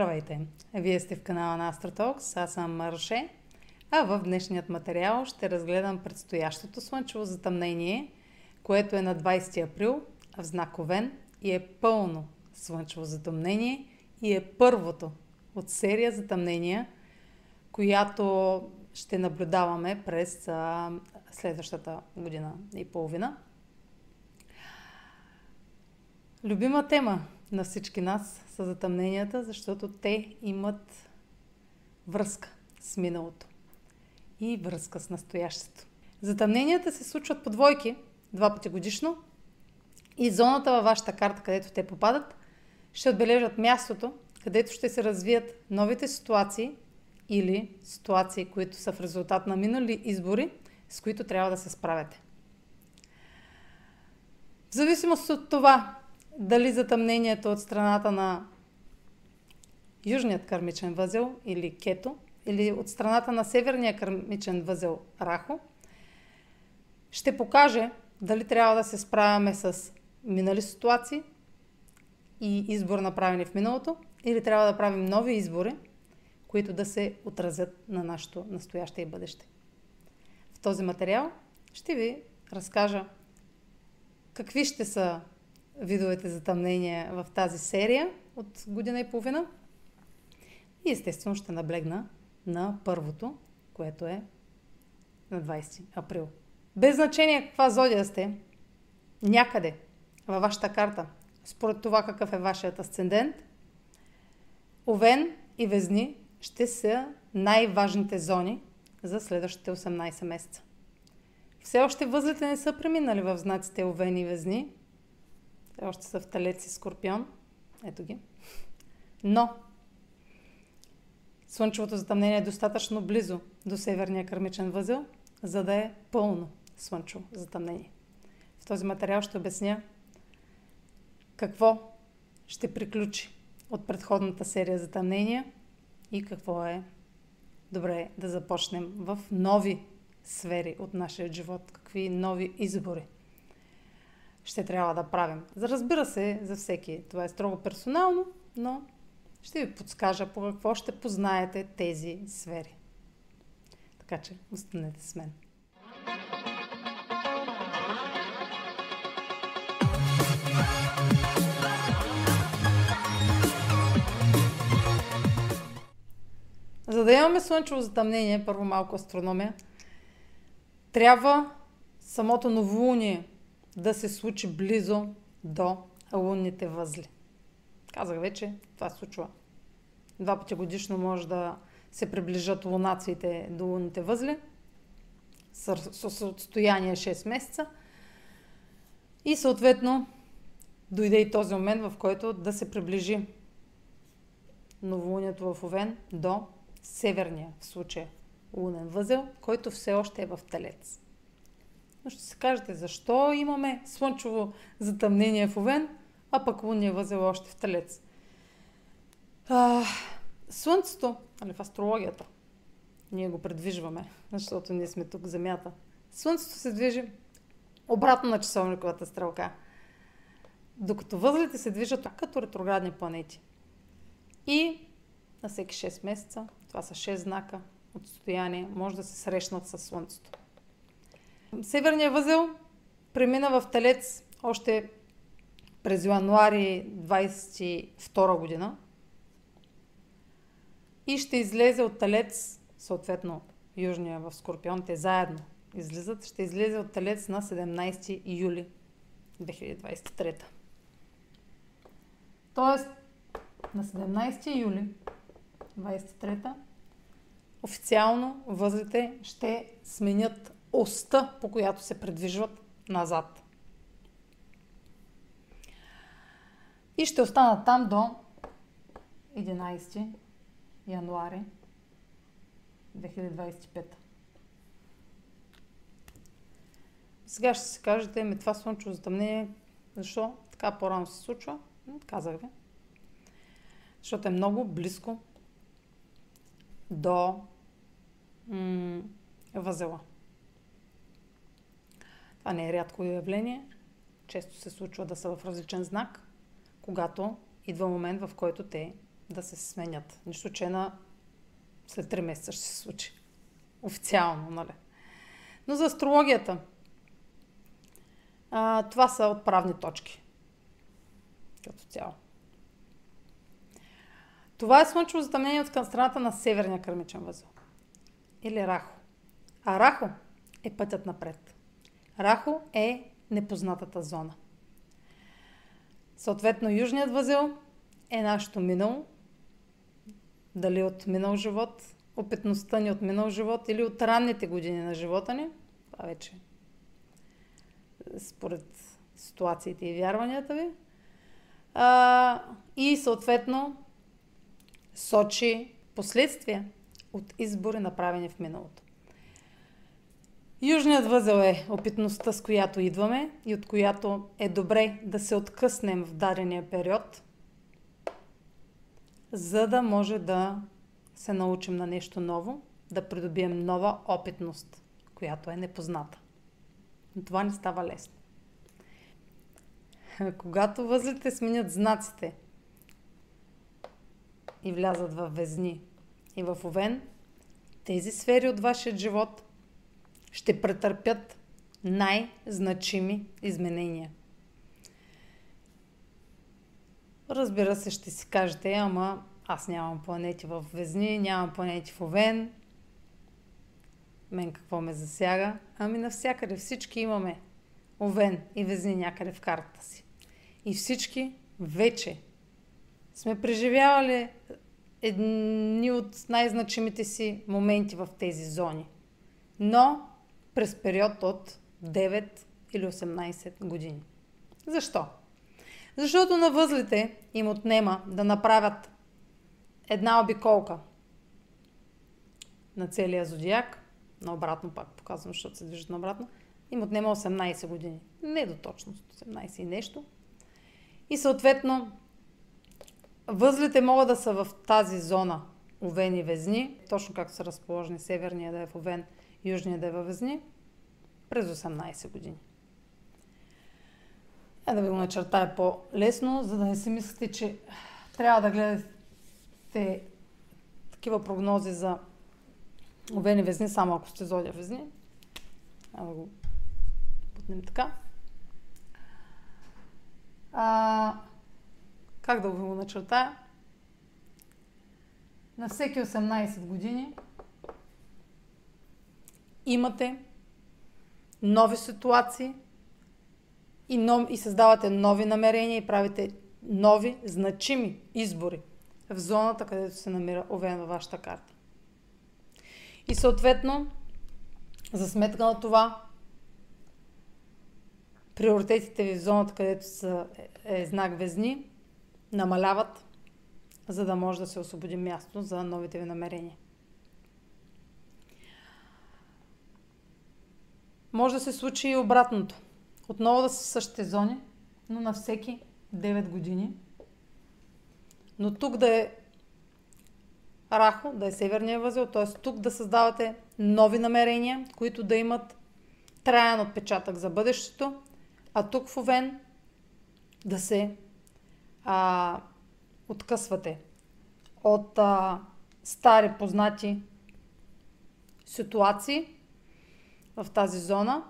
Здравейте! Вие сте в канала на Astrotalks, аз съм Марше, а в днешният материал ще разгледам предстоящото слънчево затъмнение, което е на 20 април в знак Овен и е пълно слънчево затъмнение и е първото от серия затъмнения, която ще наблюдаваме през а, следващата година и половина. Любима тема на всички нас са затъмненията, защото те имат връзка с миналото и връзка с настоящето. Затъмненията се случват по двойки, два пъти годишно, и зоната във вашата карта, където те попадат, ще отбележат мястото, където ще се развият новите ситуации или ситуации, които са в резултат на минали избори, с които трябва да се справяте. В зависимост от това, дали затъмнението от страната на южният кармичен възел или Кето, или от страната на северния кармичен възел Рахо, ще покаже дали трябва да се справяме с минали ситуации и избор направени в миналото, или трябва да правим нови избори, които да се отразят на нашето настояще и бъдеще. В този материал ще ви разкажа какви ще са видовете затъмнения в тази серия от година и половина. И естествено ще наблегна на първото, което е на 20 април. Без значение каква зодия сте, някъде във вашата карта, според това какъв е вашият асцендент, Овен и Везни ще са най-важните зони за следващите 18 месеца. Все още възлите не са преминали в знаците Овен и Везни, още са в Талец и Скорпион. Ето ги. Но Слънчевото затъмнение е достатъчно близо до северния кърмичен възел, за да е пълно слънчево затъмнение. В този материал ще обясня какво ще приключи от предходната серия затъмнения и какво е добре да започнем в нови сфери от нашия живот, какви нови избори ще трябва да правим. Разбира се, за всеки. Това е строго персонално, но ще ви подскажа по какво ще познаете тези сфери. Така че останете с мен. За да имаме слънчево затъмнение, първо малко астрономия, трябва самото новолуние да се случи близо до лунните възли. Казах вече, това се случва. Два пъти годишно може да се приближат лунациите до лунните възли с отстояние 6 месеца. И съответно дойде и този момент, в който да се приближи новолунието в Овен до северния, в случая лунен възел, който все още е в Телец. Но ще се кажете, защо имаме слънчево затъмнение в Овен, а пък лунния възел е още в Телец. А, слънцето, али в астрологията, ние го предвижваме, защото ние сме тук Земята. Слънцето се движи обратно на часовниковата стрелка. Докато възлите се движат като ретроградни планети. И на всеки 6 месеца, това са 6 знака от стояние, може да се срещнат с Слънцето. Северния възел премина в Телец още през януари 22 година и ще излезе от Телец, съответно Южния в Скорпион, те заедно излизат, ще излезе от Телец на 17 юли 2023. Тоест, на 17 юли 23 официално възлите ще сменят оста, по която се предвижват назад. И ще останат там до 11 януари 2025. Сега ще се кажете, ми това слънчево затъмнение, защо така по-рано се случва? Казах ви. Защото е много близко до м- възела. Това не е рядко явление. Често се случва да са в различен знак, когато идва момент, в който те да се сменят. Нищо, че на след 3 месеца ще се случи. Официално, нали? Но за астрологията. А, това са отправни точки. Като цяло. Това е слънчево затъмнение от към страната на северния кърмичен възел. Или Рахо. А Рахо е пътят напред. Рахо е непознатата зона. Съответно, южният възел е нашето минало. Дали от минал живот, опитността ни от минал живот или от ранните години на живота ни. Това вече според ситуациите и вярванията ви. А, и съответно сочи последствия от избори, направени в миналото. Южният възел е опитността, с която идваме и от която е добре да се откъснем в дадения период, за да може да се научим на нещо ново, да придобием нова опитност, която е непозната. Но това не става лесно. Когато възлите сменят знаците и влязат в Везни и в Овен, тези сфери от вашия живот ще претърпят най-значими изменения. Разбира се, ще си кажете, ама аз нямам планети в Везни, нямам планети в Овен. Мен какво ме засяга? Ами навсякъде всички имаме Овен и Везни някъде в картата си. И всички вече сме преживявали едни от най-значимите си моменти в тези зони. Но през период от 9 или 18 години. Защо? Защото на възлите им отнема да направят една обиколка на целия зодиак, наобратно пак показвам, защото се движат наобратно, им отнема 18 години. Не до точност, 18 и нещо. И съответно, възлите могат да са в тази зона Овен и Везни, точно както са разположени северния да е в Овен, южния да във Везни, през 18 години. Е да ви го начертая по-лесно, за да не си мислите, че трябва да гледате такива прогнози за Овени Везни, само ако сте зодия Везни. А да го путнем така. А, как да го начертая? На всеки 18 години имате нови ситуации и, нов, и създавате нови намерения и правите нови, значими избори в зоната, където се намира Овен във вашата карта. И съответно, за сметка на това, приоритетите ви в зоната, където са, е, е знак Везни, намаляват, за да може да се освободи място за новите ви намерения. Може да се случи и обратното. Отново да са същите зони, но на всеки 9 години. Но тук да е Рахо, да е северния възел, т.е. тук да създавате нови намерения, които да имат траен отпечатък за бъдещето, а тук в Овен да се а, откъсвате от а, стари познати ситуации в тази зона,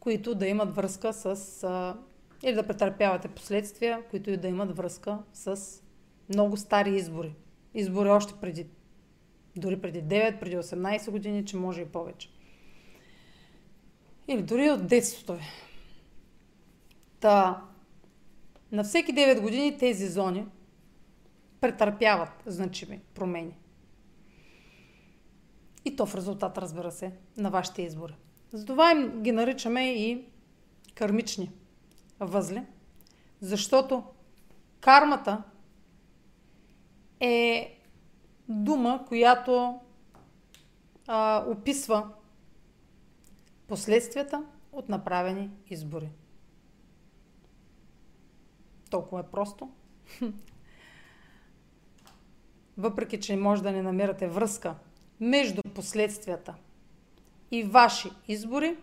които да имат връзка с... А, или да претърпявате последствия, които и да имат връзка с много стари избори. Избори още преди, дори преди 9, преди 18 години, че може и повече. Или дори от детството ви. Та, на всеки 9 години тези зони претърпяват значими промени. И то в резултат, разбира се, на вашите избори. Затова им ги наричаме и кармични възли, защото кармата е дума, която а, описва последствията от направени избори. Толкова е просто. Въпреки, че може да не намирате връзка между последствията и ваши избори,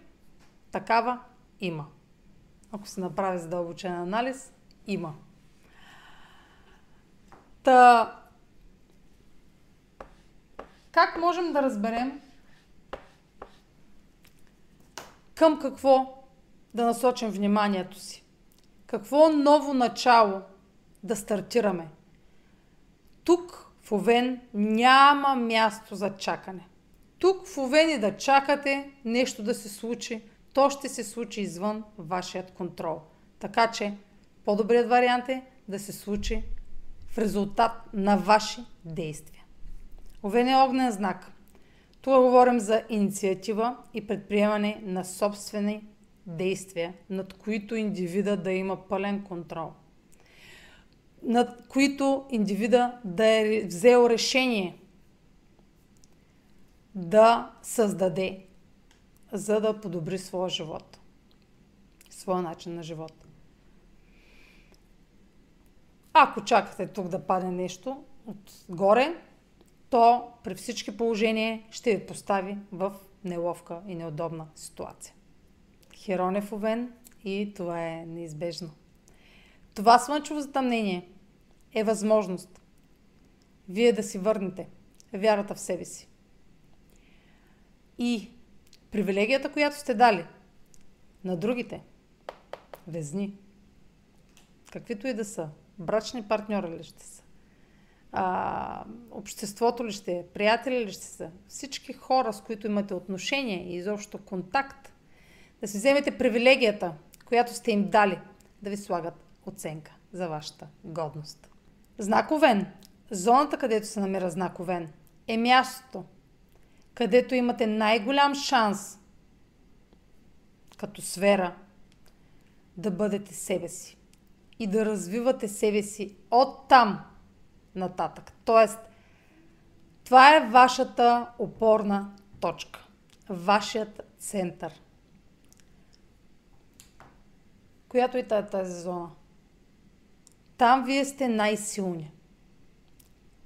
такава има. Ако се направи задълбочен анализ, има. Та, как можем да разберем към какво да насочим вниманието си? Какво ново начало да стартираме? Тук Овен няма място за чакане. Тук в Овен и да чакате нещо да се случи, то ще се случи извън вашият контрол. Така че по-добрият вариант е да се случи в резултат на ваши действия. Овен е огнен знак. Тук говорим за инициатива и предприемане на собствени действия, над които индивида да има пълен контрол. Над които индивида да е взел решение да създаде, за да подобри своя живот, своя начин на живот. Ако чакате тук да падне нещо отгоре, то при всички положения ще ви постави в неловка и неудобна ситуация. Херон е в Овен и това е неизбежно. Това слънчево затъмнение е възможност вие да си върнете вярата в себе си. И привилегията, която сте дали на другите, везни, каквито и да са, брачни партньори ли ще са, а, обществото ли ще е, приятели ли ще са, всички хора, с които имате отношение и изобщо контакт, да си вземете привилегията, която сте им дали, да ви слагат оценка за вашата годност. Знаковен. Зоната, където се намира знаковен, е мястото, където имате най-голям шанс като сфера да бъдете себе си и да развивате себе си от там нататък. Тоест, това е вашата опорна точка, вашият център. Която и е тази зона. Там вие сте най-силни.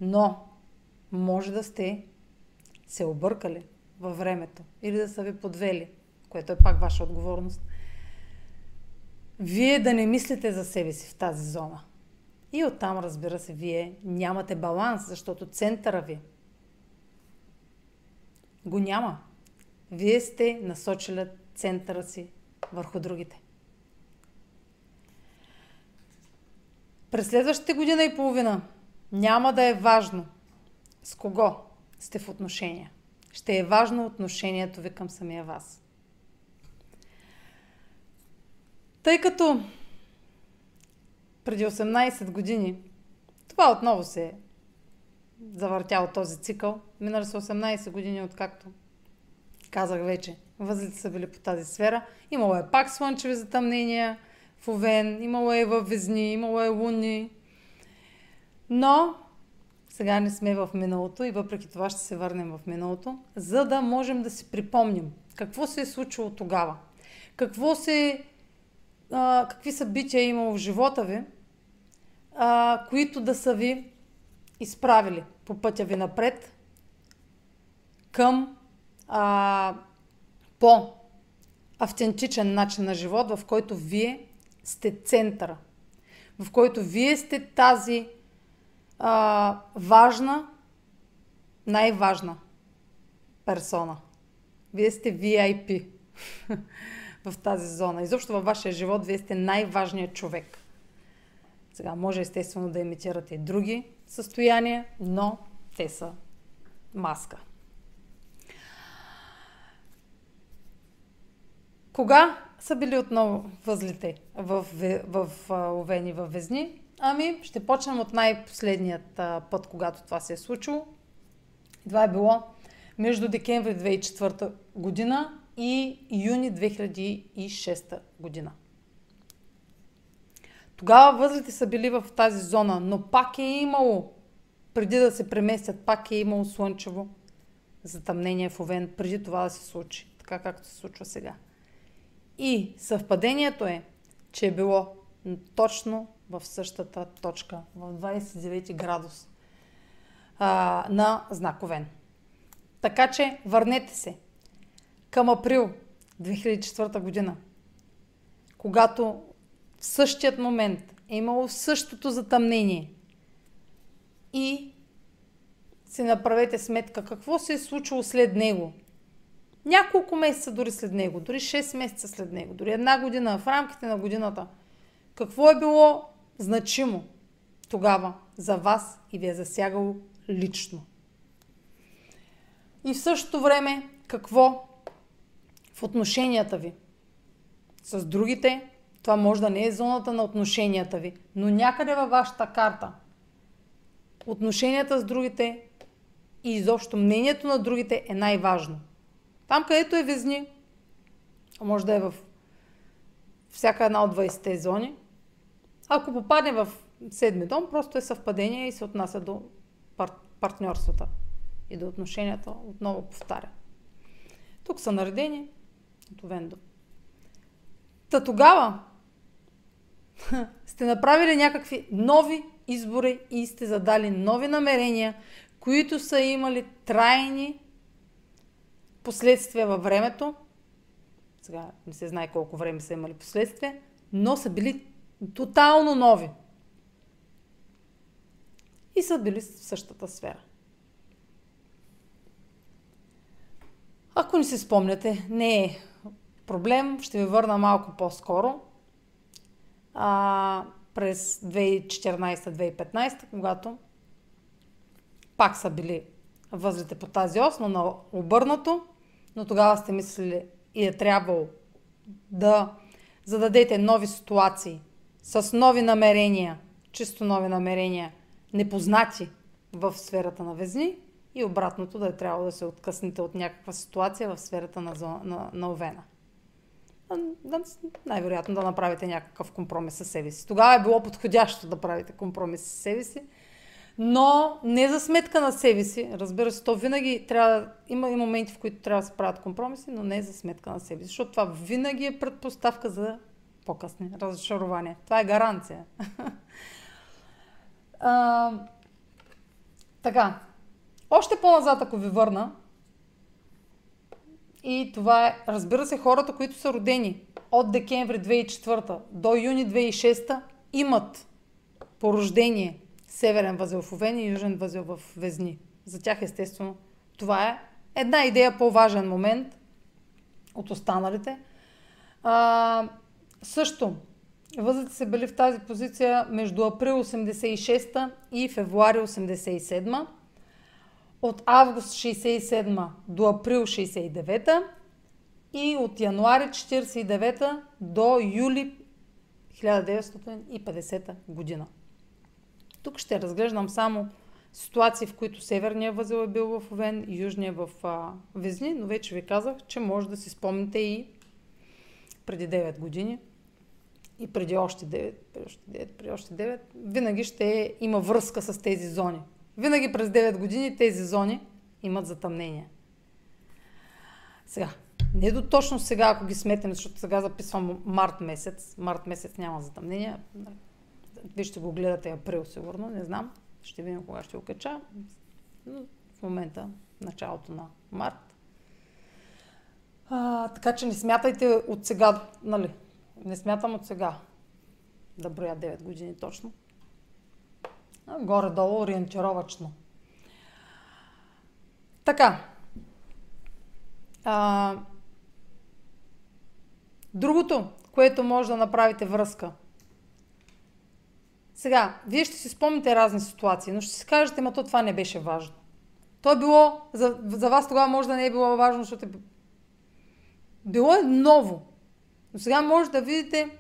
Но може да сте се объркали във времето или да са ви подвели, което е пак ваша отговорност. Вие да не мислите за себе си в тази зона. И оттам, разбира се, вие нямате баланс, защото центъра ви го няма. Вие сте насочили центъра си върху другите. През следващите година и половина няма да е важно с кого сте в отношения. Ще е важно отношението ви към самия вас. Тъй като преди 18 години това отново се е завъртял този цикъл. Минали са 18 години, откакто казах вече, възлите са били по тази сфера. Имало е пак слънчеви затъмнения в Овен, имало е във Везни, имало е луни. Но сега не сме в миналото и въпреки това ще се върнем в миналото, за да можем да си припомним какво се е случило тогава. Какво се, а, какви събития е имало в живота ви, а, които да са ви изправили по пътя ви напред към а, по-автентичен начин на живот, в който вие сте центъра, в който вие сте тази а, важна, най-важна персона. Вие сте VIP в тази зона. Изобщо във вашия живот вие сте най-важният човек. Сега може естествено да имитирате други състояния, но те са маска. Кога са били отново възлите в, в, в, Овени във Везни? Ами, ще почнем от най-последният а, път, когато това се е случило. Това е било между декември 2004 година и юни 2006 година. Тогава възлите са били в тази зона, но пак е имало, преди да се преместят, пак е имало слънчево затъмнение в Овен, преди това да се случи, така както се случва сега. И съвпадението е, че е било точно в същата точка, в 29 градус а, на знаковен. Така че върнете се към април 2004 година, когато в същият момент е имало същото затъмнение и си направете сметка какво се е случило след него. Няколко месеца дори след него, дори 6 месеца след него, дори една година, в рамките на годината. Какво е било значимо тогава за вас и ви е засягало лично? И в същото време какво в отношенията ви с другите, това може да не е зоната на отношенията ви, но някъде във вашата карта отношенията с другите и изобщо мнението на другите е най-важно. Там, където е везни, може да е в всяка една от 20-те зони, ако попадне в седми дом, просто е съвпадение и се отнася до пар- партньорствата и до отношенията. Отново повтаря. Тук са наредени от Вендо. Та тогава сте направили някакви нови избори и сте задали нови намерения, които са имали трайни последствия във времето. Сега не се знае колко време са имали последствия, но са били тотално нови. И са били в същата сфера. Ако не си спомняте, не е проблем, ще ви върна малко по-скоро. А, през 2014-2015, когато пак са били възлите по тази ос, но на обърнато, но тогава сте мислили и е трябвало да зададете нови ситуации с нови намерения, чисто нови намерения, непознати в сферата на везни и обратното да е трябвало да се откъснете от някаква ситуация в сферата на, на, на Овена. Да, най-вероятно да направите някакъв компромис с себе си. Тогава е било подходящо да правите компромис с себе си, но не за сметка на себе си. Разбира се, то винаги трябва, има и моменти, в които трябва да се правят компромиси, но не за сметка на себе си, защото това винаги е предпоставка за по-късни разочарования. Това е гаранция. а, така, още по-назад, ако ви върна, и това е, разбира се, хората, които са родени от декември 2004 до юни 2006 имат по рождение северен възел в Овен и южен възел в Везни. За тях, естествено, това е една идея по-важен момент от останалите. А, също, възлите са били в тази позиция между април 86 и февруари 87 от август 67 до април 69 и от януари 49 до юли 1950 година. Тук ще разглеждам само ситуации, в които северния възел е бил в Овен южния в а, Везни, но вече ви казах, че може да си спомните и преди 9 години и преди още 9, преди още 9, преди още 9, винаги ще има връзка с тези зони. Винаги през 9 години тези зони имат затъмнения. Сега, не до точно сега, ако ги сметнем, защото сега записвам март месец. Март месец няма затъмнения. Вие ще го гледате април, сигурно, не знам. Ще видим кога ще го кача. Но в момента, началото на март. А, така че не смятайте от сега, нали? Не смятам от сега да броя 9 години точно горе-долу ориентировачно. Така. А, другото, което може да направите връзка. Сега, вие ще си спомните разни ситуации, но ще си кажете, ма то това не беше важно. То е било, за, за вас тогава може да не е било важно, защото е било е ново. Но сега може да видите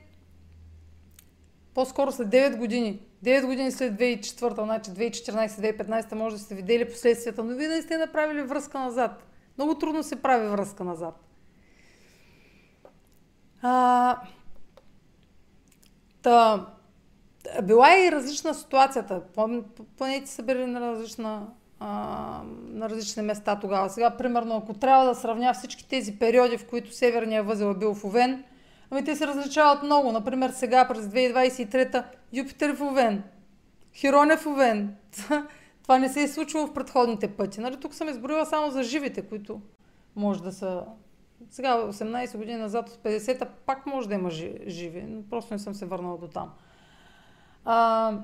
по-скоро след 9 години 9 години след 2004, значи 2014-2015 може да сте видели последствията, но вие да сте направили връзка назад. Много трудно се прави връзка назад. А, та, била е и различна ситуацията. Планети са били на, различна, на различни места тогава. Сега, примерно, ако трябва да сравня всички тези периоди, в които Северния възел е бил в Овен, ами те се различават много. Например, сега през 2023 Юпитер в Овен. Хирон е в Овен. Това не се е случило в предходните пъти. Нали? Тук съм изброила само за живите, които може да са... Сега 18 години назад от 50-та пак може да има живи, но просто не съм се върнала до там. А,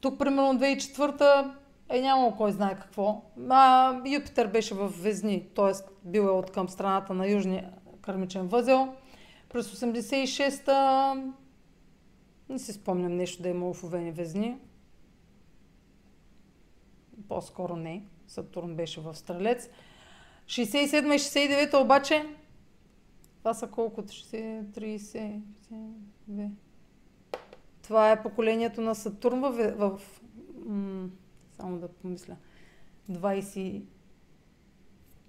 Тук, примерно, 2004 е нямало кой знае какво. А, Юпитер беше в Везни, т.е. бил е от към страната на Южния кармичен възел. През 86-та не си спомням нещо да е имало в Овени Везни. По-скоро не. Сатурн беше в Стрелец. 67 и 69 обаче това са колко? 60, 30, 62. Това е поколението на Сатурн в, в м- само да помисля. 20,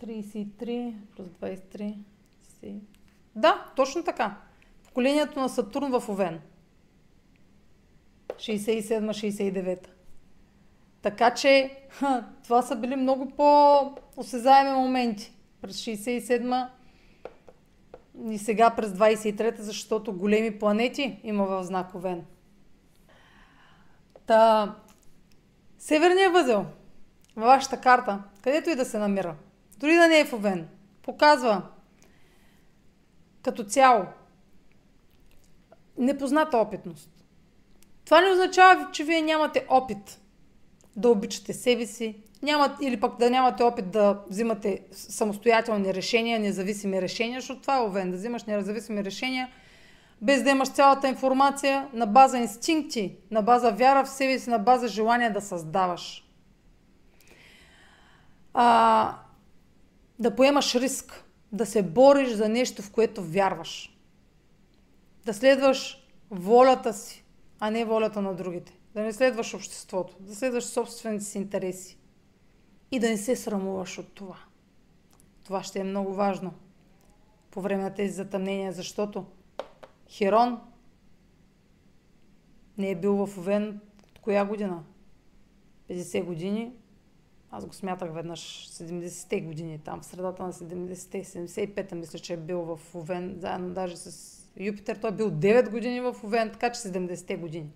33 плюс 23. Да, точно така. Поколението на Сатурн в Овен. 67-69. Така че ха, това са били много по-осезаеми моменти. През 67 и сега през 23-та, защото големи планети има в знак Овен. Та, Северният възел във вашата карта, където и да се намира, дори да не е в Овен, показва като цяло непозната опитност. Това не означава, че вие нямате опит да обичате себе си, нямат, или пък да нямате опит да взимате самостоятелни решения, независими решения, защото това е овен, да взимаш независими решения, без да имаш цялата информация на база инстинкти, на база вяра в себе си, на база желание да създаваш. А, да поемаш риск, да се бориш за нещо, в което вярваш. Да следваш волята си, а не волята на другите. Да не следваш обществото, да следваш собствените си интереси. И да не се срамуваш от това. Това ще е много важно по време на тези затъмнения, защото Херон не е бил в Овен от коя година? 50 години. Аз го смятах веднъж 70-те години, там в средата на 70-те, 75-та мисля, че е бил в Овен, заедно даже с Юпитер. Той е бил 9 години в Овен, така че 70-те години.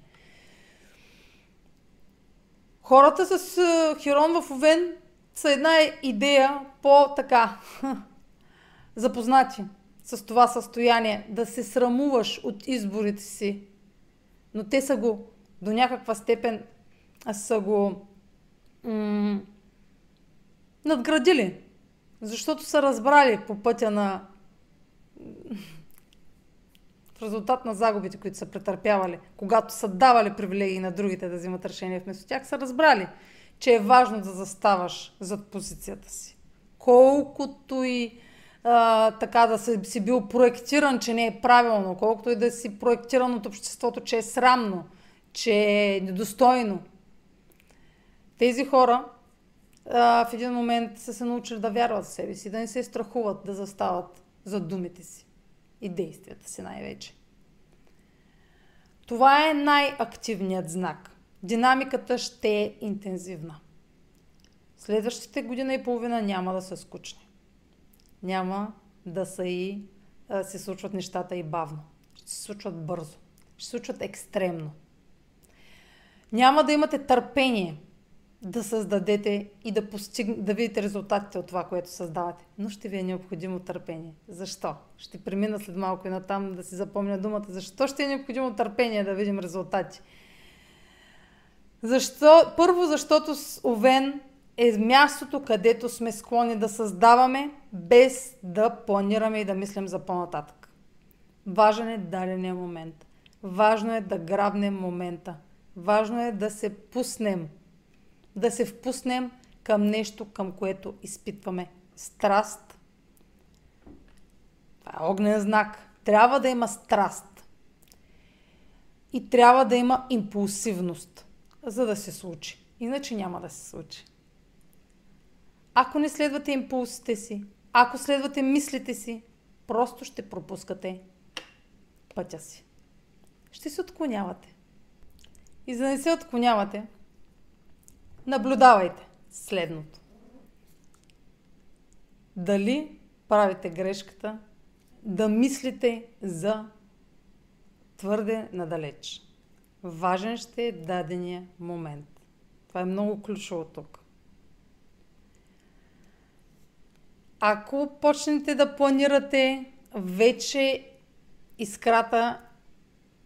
Хората с Херон в Овен са една идея по-така запознати с това състояние, да се срамуваш от изборите си. Но те са го до някаква степен са го м- надградили. Защото са разбрали по пътя на в резултат на загубите, които са претърпявали, когато са давали привилегии на другите да взимат решения вместо тях, са разбрали, че е важно да заставаш зад позицията си. Колкото и а, така да си, си бил проектиран, че не е правилно, колкото и да си проектиран от обществото, че е срамно, че е недостойно. Тези хора а, в един момент са се научили да вярват в себе си, да не се страхуват да застават за думите си и действията си най-вече. Това е най-активният знак. Динамиката ще е интензивна. Следващите година и половина няма да са скучни. Няма да са и да се случват нещата и бавно. Ще се случват бързо. Ще се случват екстремно. Няма да имате търпение да създадете и да, постиг... да видите резултатите от това, което създавате. Но ще ви е необходимо търпение. Защо? Ще премина след малко и натам да си запомня думата. Защо ще е необходимо търпение да видим резултати? Защо? Първо, защото с Овен е мястото, където сме склонни да създаваме, без да планираме и да мислим за по-нататък. Важен е дадения момент. Важно е да грабнем момента. Важно е да се пуснем да се впуснем към нещо, към което изпитваме страст. Това е огнен знак. Трябва да има страст. И трябва да има импулсивност, за да се случи. Иначе няма да се случи. Ако не следвате импулсите си, ако следвате мислите си, просто ще пропускате пътя си. Ще се отклонявате. И за да не се отклонявате, наблюдавайте следното. Дали правите грешката да мислите за твърде надалеч. Важен ще е дадения момент. Това е много ключово тук. Ако почнете да планирате вече искрата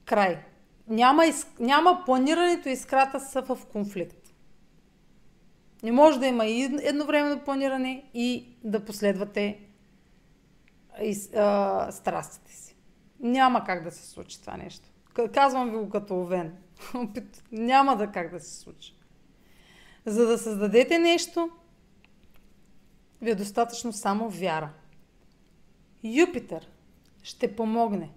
край, няма, няма планирането и искрата са в конфликт. Не може да има и едновременно планиране и да последвате из, а, страстите си. Няма как да се случи това нещо. Казвам ви го като овен. Няма да как да се случи. За да създадете нещо, ви е достатъчно само вяра. Юпитер ще помогне.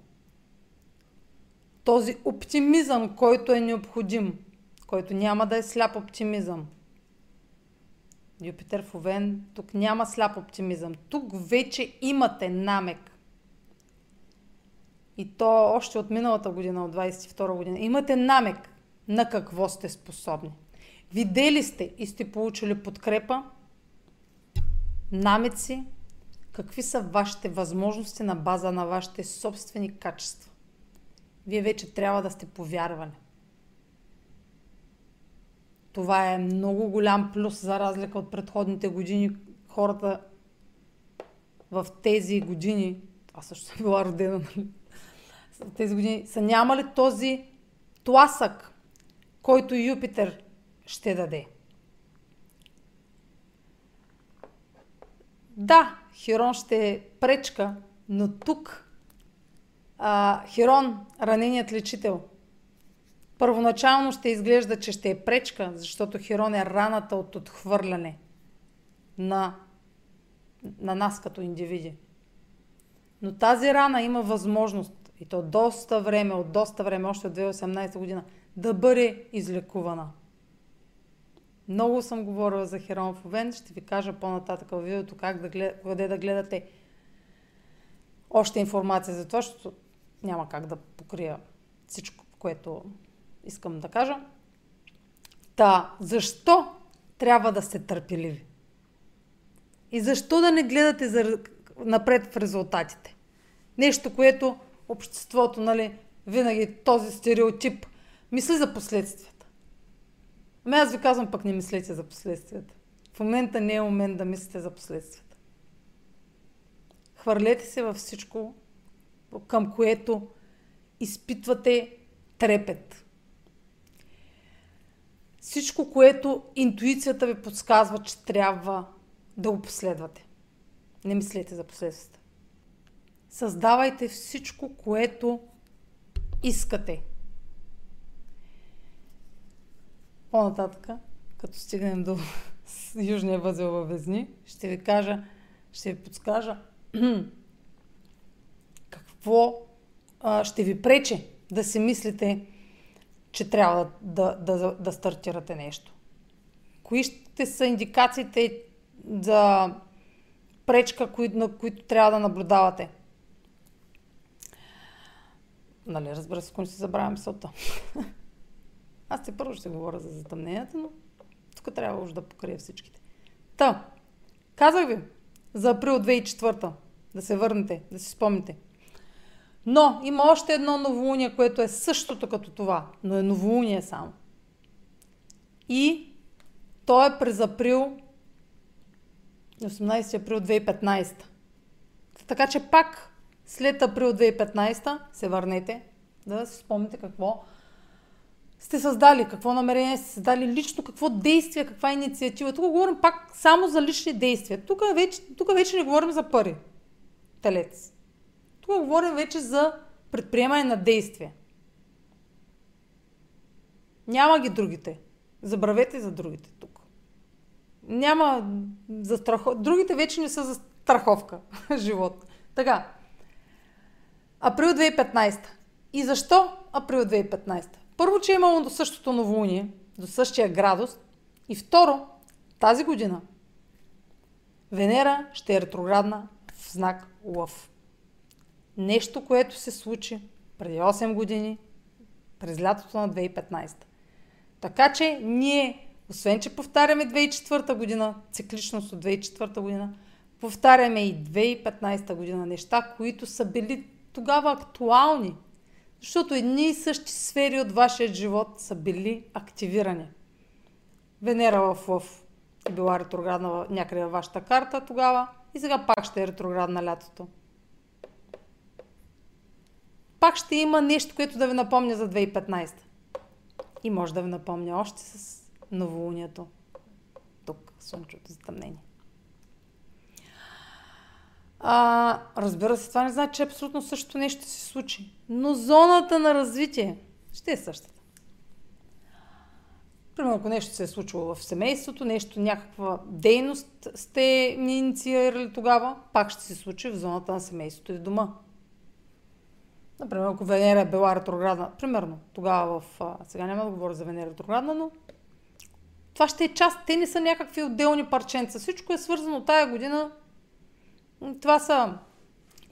Този оптимизъм, който е необходим, който няма да е сляп оптимизъм. Юпитер в Овен, тук няма сляп оптимизъм. Тук вече имате намек. И то още от миналата година, от 22 година. Имате намек на какво сте способни. Видели сте и сте получили подкрепа, намеци, какви са вашите възможности на база на вашите собствени качества. Вие вече трябва да сте повярвали. Това е много голям плюс за разлика от предходните години. Хората в тези години, аз също съм била родена, нали? В тези години са нямали този тласък, който Юпитер ще даде. Да, Хирон ще е пречка, но тук а, Хирон, раненият лечител, първоначално ще изглежда, че ще е пречка, защото Хирон е раната от отхвърляне на, на нас като индивиди. Но тази рана има възможност, и то доста време, от доста време, още от 2018 година, да бъде излекувана. Много съм говорила за Херон в Овен, ще ви кажа по-нататък в видеото как да глед... къде да гледате още информация за това, защото няма как да покрия всичко, което искам да кажа. Та, защо трябва да сте търпеливи? И защо да не гледате за... напред в резултатите? Нещо, което обществото, нали, винаги този стереотип мисли за последствия. Ами аз ви казвам, пък не мислете за последствията. В момента не е момент да мислите за последствията. Хвърлете се във всичко, към което изпитвате трепет. Всичко, което интуицията ви подсказва, че трябва да го последвате. Не мислете за последствията. Създавайте всичко, което искате. По-нататък, като стигнем до южния възел във Везни, ще ви кажа, ще ви подскажа какво а, ще ви прече да си мислите, че трябва да, да, да, да стартирате нещо. Кои ще са индикациите за пречка, кои, на които трябва да наблюдавате? Нали, разбира се, ако не си забравям мисълта. Аз те първо ще говоря за затъмненията, но тук трябва уж да покрия всичките. Та, казах ви за април 2004 да се върнете, да си спомните. Но има още едно новолуние, което е същото като това, но е новолуние само. И то е през април, 18 април 2015. Така че пак след април 2015 се върнете да си спомните какво сте създали, какво намерение сте създали лично, какво действие, каква инициатива. Тук говорим пак само за лични действия. Тук вече, тук вече не говорим за пари. Телец. Тук говорим вече за предприемане на действия. Няма ги другите. Забравете за другите тук. Няма за страховка. Другите вече не са за страховка. Живот. Така. Април 2015. И защо април 2015? Първо, че е имало до същото новолуние, до същия градус. И второ, тази година Венера ще е ретроградна в знак Лъв. Нещо, което се случи преди 8 години, през лятото на 2015. Така че ние, освен че повтаряме 2004 година, цикличност от 2004 година, повтаряме и 2015 година неща, които са били тогава актуални – защото едни и същи сфери от вашия живот са били активирани. Венера в Лъв е била ретроградна някъде във вашата карта тогава и сега пак ще е ретроградна лятото. пак ще има нещо, което да ви напомня за 2015. И може да ви напомня още с новолунието. Тук, слънчевото затъмнение. А, разбира се, това не значи, че абсолютно същото нещо ще се случи. Но зоната на развитие ще е същата. Примерно, ако нещо се е случило в семейството, нещо, някаква дейност сте инициирали тогава, пак ще се случи в зоната на семейството и дома. Например, ако Венера е била ретроградна, примерно, тогава в... Сега няма да говоря за Венера ретроградна, но това ще е част. Те не са някакви отделни парченца. Всичко е свързано тая година. Това са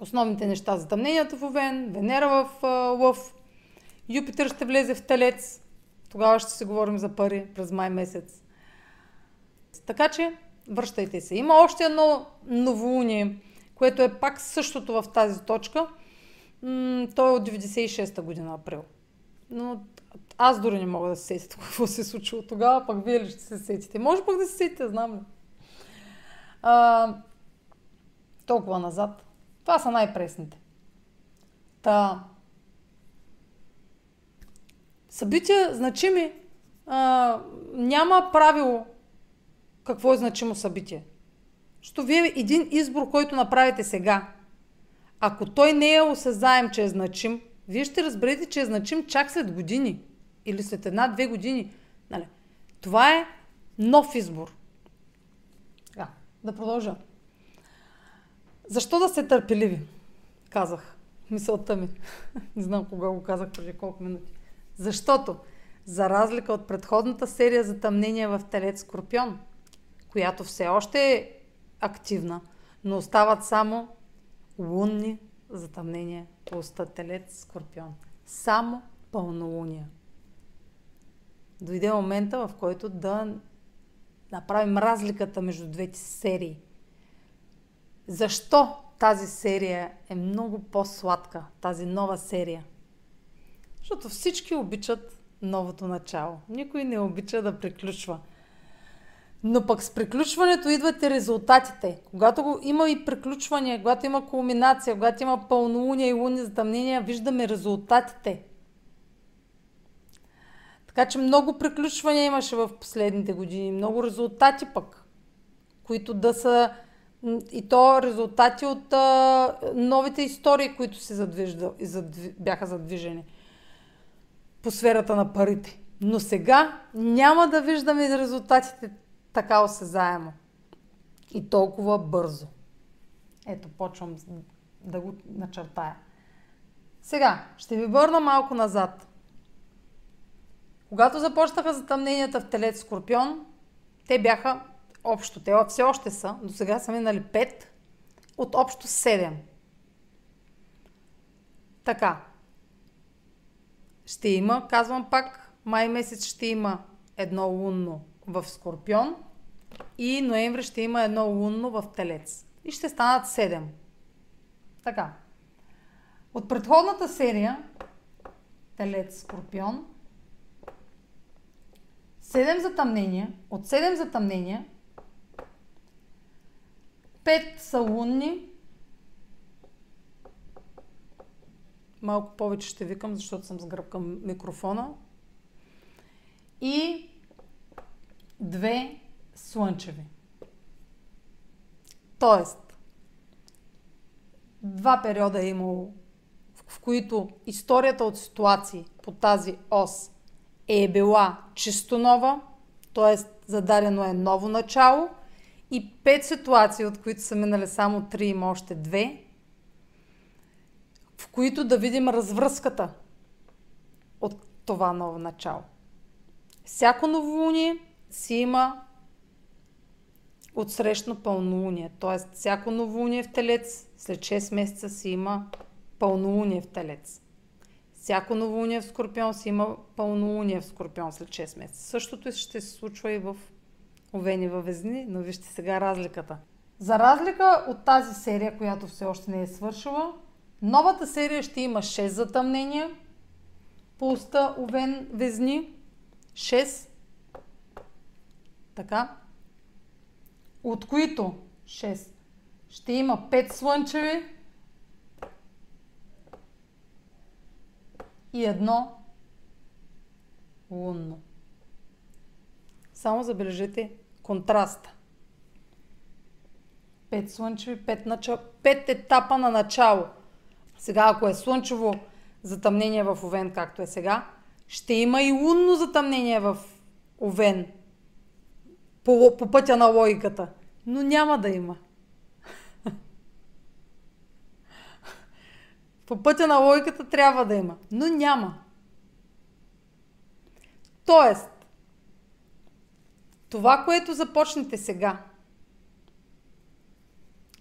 основните неща. Затъмненията в Овен, Венера в Лъв, Юпитър ще влезе в Телец. Тогава ще се говорим за пари през май месец. Така че, връщайте се. Има още едно новолуние, което е пак същото в тази точка. Той е от 96-та година, април. Но аз дори не мога да се сетя какво се е случило тогава, пък вие ли ще се сетите? Може пък да се сетите, знам ли. А, толкова назад. Това са най-пресните. Та, събития значими. А, няма правило какво е значимо събитие. Защото вие един избор, който направите сега, ако той не е осезаем, че е значим, вие ще разберете, че е значим чак след години. Или след една-две години. Нали? Това е нов избор. Така, да продължа. Защо да сте търпеливи? Казах. Мисълта ми. не знам кога го казах преди колко минути. Защото, за разлика от предходната серия за тъмнение в Телец Скорпион, която все още е активна, но остават само лунни затъмнения по уста Телец Скорпион. Само пълнолуния. Дойде момента, в който да направим разликата между двете серии. Защо тази серия е много по-сладка, тази нова серия? Защото всички обичат новото начало. Никой не обича да приключва. Но пък с приключването идват и резултатите. Когато има и приключване, когато има кулминация, когато има пълнолуния и луни затъмнения, виждаме резултатите. Така че много приключвания имаше в последните години, много резултати пък, които да са и то резултати от а, новите истории, които се задвижда, задви, бяха задвижени по сферата на парите. Но сега няма да виждаме резултатите така осезаемо и толкова бързо. Ето, почвам да го начертая. Сега, ще ви върна малко назад. Когато започнаха затъмненията в Телец Скорпион, те бяха общо, те все още са, до сега са минали 5 от общо 7. Така. Ще има, казвам пак, май месец ще има едно лунно в Скорпион и ноември ще има едно лунно в Телец. И ще станат 7. Така. От предходната серия Телец Скорпион 7 затъмнения, от 7 затъмнения, 5 са лунни, малко повече ще викам, защото съм с гръб към микрофона, и две слънчеви. Тоест, два периода е имало, в които историята от ситуации по тази ос е била чисто нова, т.е. зададено е ново начало и пет ситуации, от които са минали само три, има още две, в които да видим развръзката от това ново начало. Всяко новолуние си има отсрещно пълнолуние. Т.е. всяко новолуние в Телец след 6 месеца си има пълнолуние в Телец. Всяко новолуние в Скорпион си има пълнолуние в Скорпион след 6 месеца. Същото ще се случва и в Овени във Везни, но вижте сега разликата. За разлика от тази серия, която все още не е свършила, новата серия ще има 6 затъмнения по уста Овен Везни. 6. Така. От които 6 ще има 5 слънчеви, и едно лунно. Само забележете контраста. Пет слънчеви, пет, начало, пет етапа на начало. Сега, ако е слънчево затъмнение в Овен, както е сега, ще има и лунно затъмнение в Овен. По, по пътя на логиката. Но няма да има. по пътя на логиката трябва да има. Но няма. Тоест, това, което започнете сега,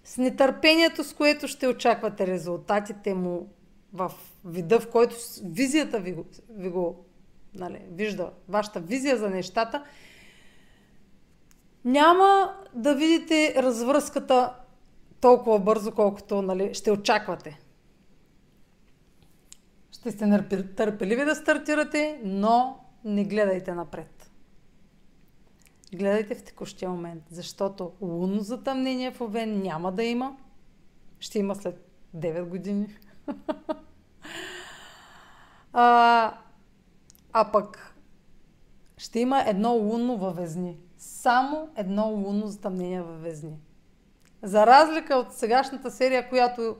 с нетърпението, с което ще очаквате резултатите му в вида, в който визията ви, ви го нали, вижда, вашата визия за нещата, няма да видите развръзката толкова бързо, колкото нали, ще очаквате. Ще сте търпеливи да стартирате, но не гледайте напред. Гледайте в текущия момент, защото лунно затъмнение в Овен няма да има. Ще има след 9 години. а, а пък ще има едно лунно във Везни. Само едно лунно затъмнение във Везни. За разлика от сегашната серия, която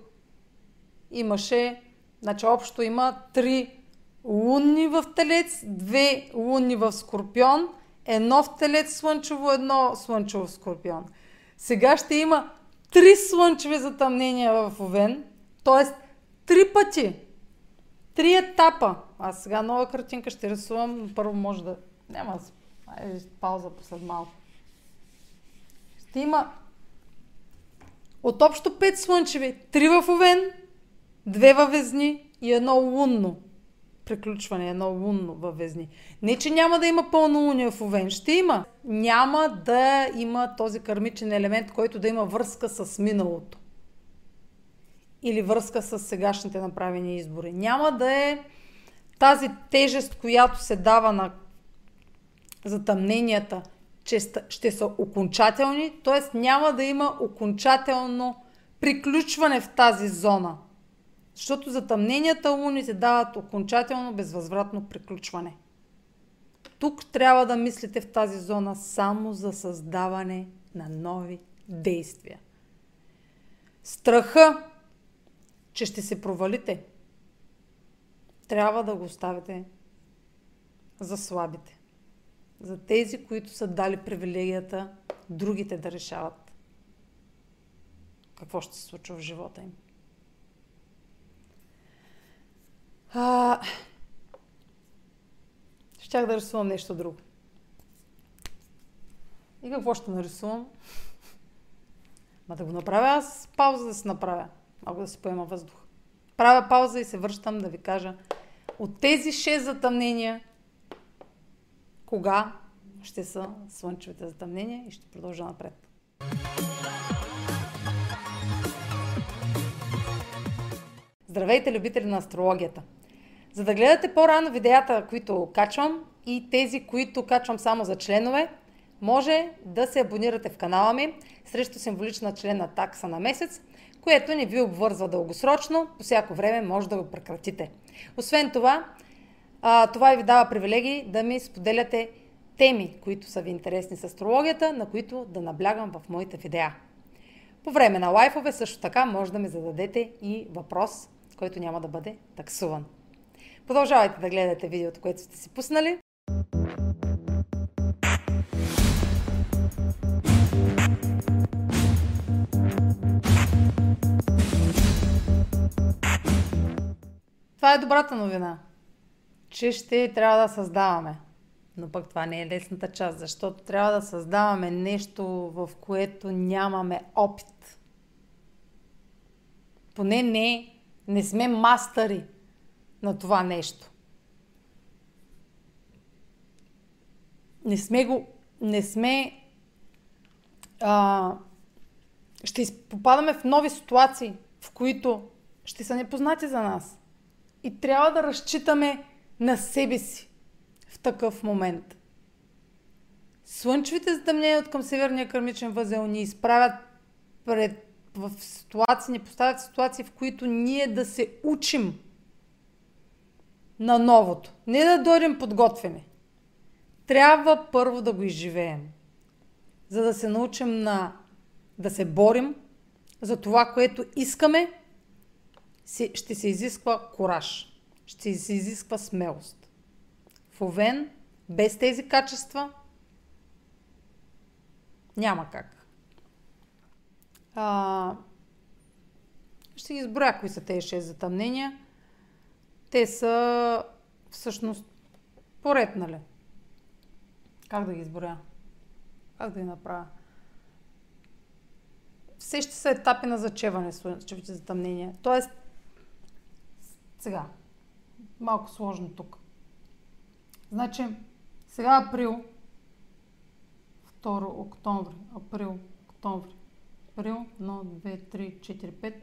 имаше, значи общо има три лунни в Телец, две лунни в Скорпион, едно в Телец слънчево, едно слънчево в Скорпион. Сега ще има три слънчеви затъмнения в Овен, т.е. три пъти. Три етапа. Аз сега нова картинка ще рисувам, първо може да... Няма Айде, пауза послед малко. Ще има от общо пет слънчеви, три в Овен, две във Везни и едно лунно приключване, едно лунно във Везни. Не, че няма да има пълнолуние в Овен, ще има. Няма да има този кармичен елемент, който да има връзка с миналото. Или връзка с сегашните направени избори. Няма да е тази тежест, която се дава на затъмненията, че ще са окончателни, т.е. няма да има окончателно приключване в тази зона – защото затъмненията луните дават окончателно безвъзвратно приключване. Тук трябва да мислите в тази зона само за създаване на нови действия. Страха, че ще се провалите, трябва да го оставите за слабите. За тези, които са дали привилегията другите да решават какво ще се случва в живота им. А... Щях да рисувам нещо друго. И какво ще нарисувам? Ма да го направя аз пауза да се направя. Мога да си поема въздух. Правя пауза и се връщам да ви кажа от тези 6 затъмнения кога ще са слънчевите затъмнения и ще продължа напред. Здравейте, любители на астрологията! За да гледате по-рано видеята, които качвам и тези, които качвам само за членове, може да се абонирате в канала ми срещу символична члена такса на месец, което не ви обвързва дългосрочно, по всяко време може да го прекратите. Освен това, това ви дава привилегии да ми споделяте теми, които са ви интересни с астрологията, на които да наблягам в моите видеа. По време на лайфове също така може да ми зададете и въпрос, който няма да бъде таксуван. Продължавайте да гледате видеото, което сте си пуснали. Това е добрата новина, че ще трябва да създаваме. Но пък това не е лесната част, защото трябва да създаваме нещо, в което нямаме опит. Поне не, не сме мастъри на това нещо. Не сме го, не сме, а, ще попадаме в нови ситуации, в които ще са непознати за нас. И трябва да разчитаме на себе си в такъв момент. Слънчевите затъмнения от към северния кърмичен възел ни изправят пред в ситуации, ни поставят ситуации, в които ние да се учим на новото. Не да дойдем подготвени. Трябва първо да го изживеем. За да се научим на да се борим за това, което искаме, ще се изисква кораж. Ще се изисква смелост. В Овен, без тези качества, няма как. А, ще ги изброя кои са тези 6 затъмнения. Те са всъщност поред, нали? Как да ги изборя? Как да ги направя? Все ще са етапи на зачеване, слънчевите затъмнения. Тоест, сега, малко сложно тук. Значи, сега април, 2 октомври, април, октомври, април, 1, 2, 3, 4, 5,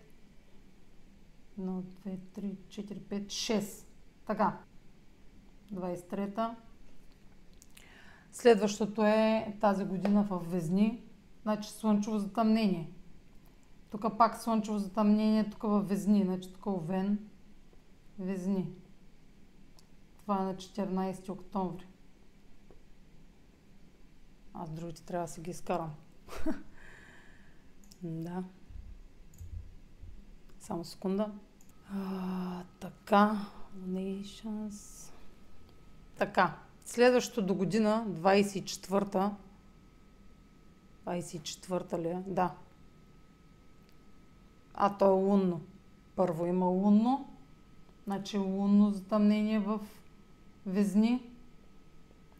1, 2, 3, 4, 5, 6. Така. 23-та. Следващото е тази година в Везни. Значи слънчево затъмнение. Тук пак слънчево затъмнение, тук в Везни. Значи тук Овен, Везни. Това е на 14 октомври. Аз другите трябва да си ги изкарам. да. Само секунда. А, така. Nations. Така. Следващото до година, 24-та. 24-та ли е? Да. А, то е лунно. Първо има лунно. Значи лунно затъмнение в Везни.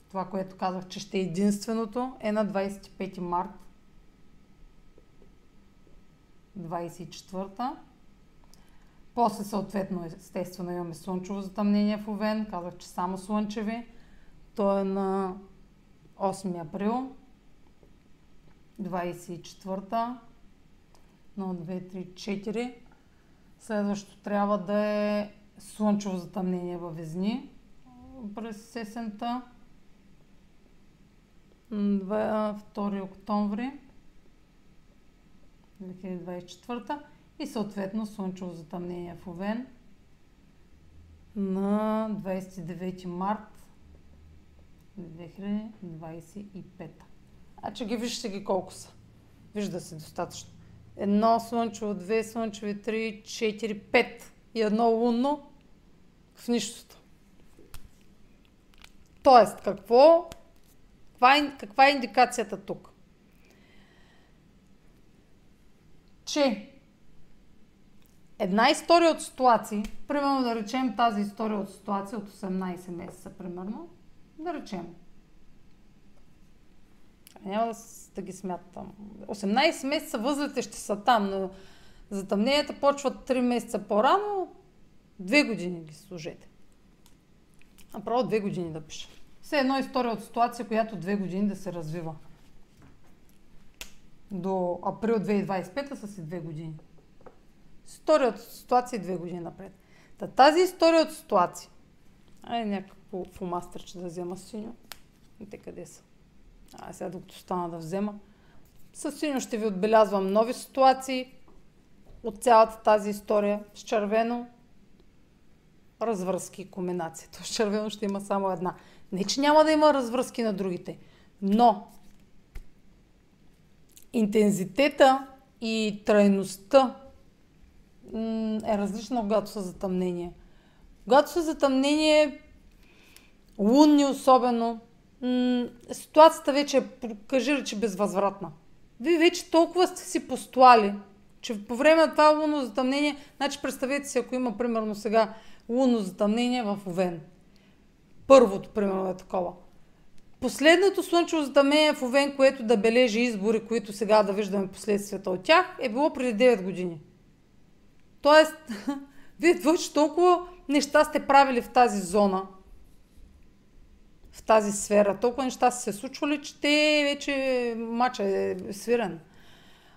Това, което казах, че ще е единственото, е на 25 март. 24-та. После съответно, естествено, имаме слънчево затъмнение в Овен. Казах, че само слънчеви. То е на 8 април. 24-та. 1, 2, 3, 4. Следващото трябва да е слънчево затъмнение във Везни през сесента. 2 октомври 2024 и съответно слънчево затъмнение в Овен на 29 март 2025. А че ги вижте ги колко са. Вижда се достатъчно. Едно слънчево, две слънчеви, три, четири, пет и едно лунно в нищото. Тоест, какво, каква е, каква е индикацията тук? Че една история от ситуации, примерно да речем тази история от ситуация от 18 месеца, примерно, да речем. Няма да, да ги смятам. 18 месеца възлите ще са там, но затъмненията почват 3 месеца по-рано, 2 години ги служете. Направо 2 години да пиша. Все едно история от ситуация, която 2 години да се развива. До април 2025 са си 2 години. История от ситуация 2 години напред. Та тази история от ситуация. Ай, някакво фумастърче да взема синьо. И те къде са? А, сега докато стана да взема. Със синьо ще ви отбелязвам нови ситуации от цялата тази история. С червено развръзки и комбинация. То с червено ще има само една. Не, че няма да има развръзки на другите, но интензитета и трайността е различна, когато са затъмнение. Когато са затъмнение, лунни особено, ситуацията вече е, кажи че безвъзвратна. Вие вече толкова сте си постоали, че по време на това лунно затъмнение, значи представете си, ако има примерно сега лунно затъмнение в Овен. Първото, примерно, е такова. Последното слънчево затъмнение в Овен, което да бележи избори, които сега да виждаме последствията от тях, е било преди 9 години. Тоест, вие вече толкова неща сте правили в тази зона, в тази сфера, толкова неща са се случвали, че те вече мача е свирен.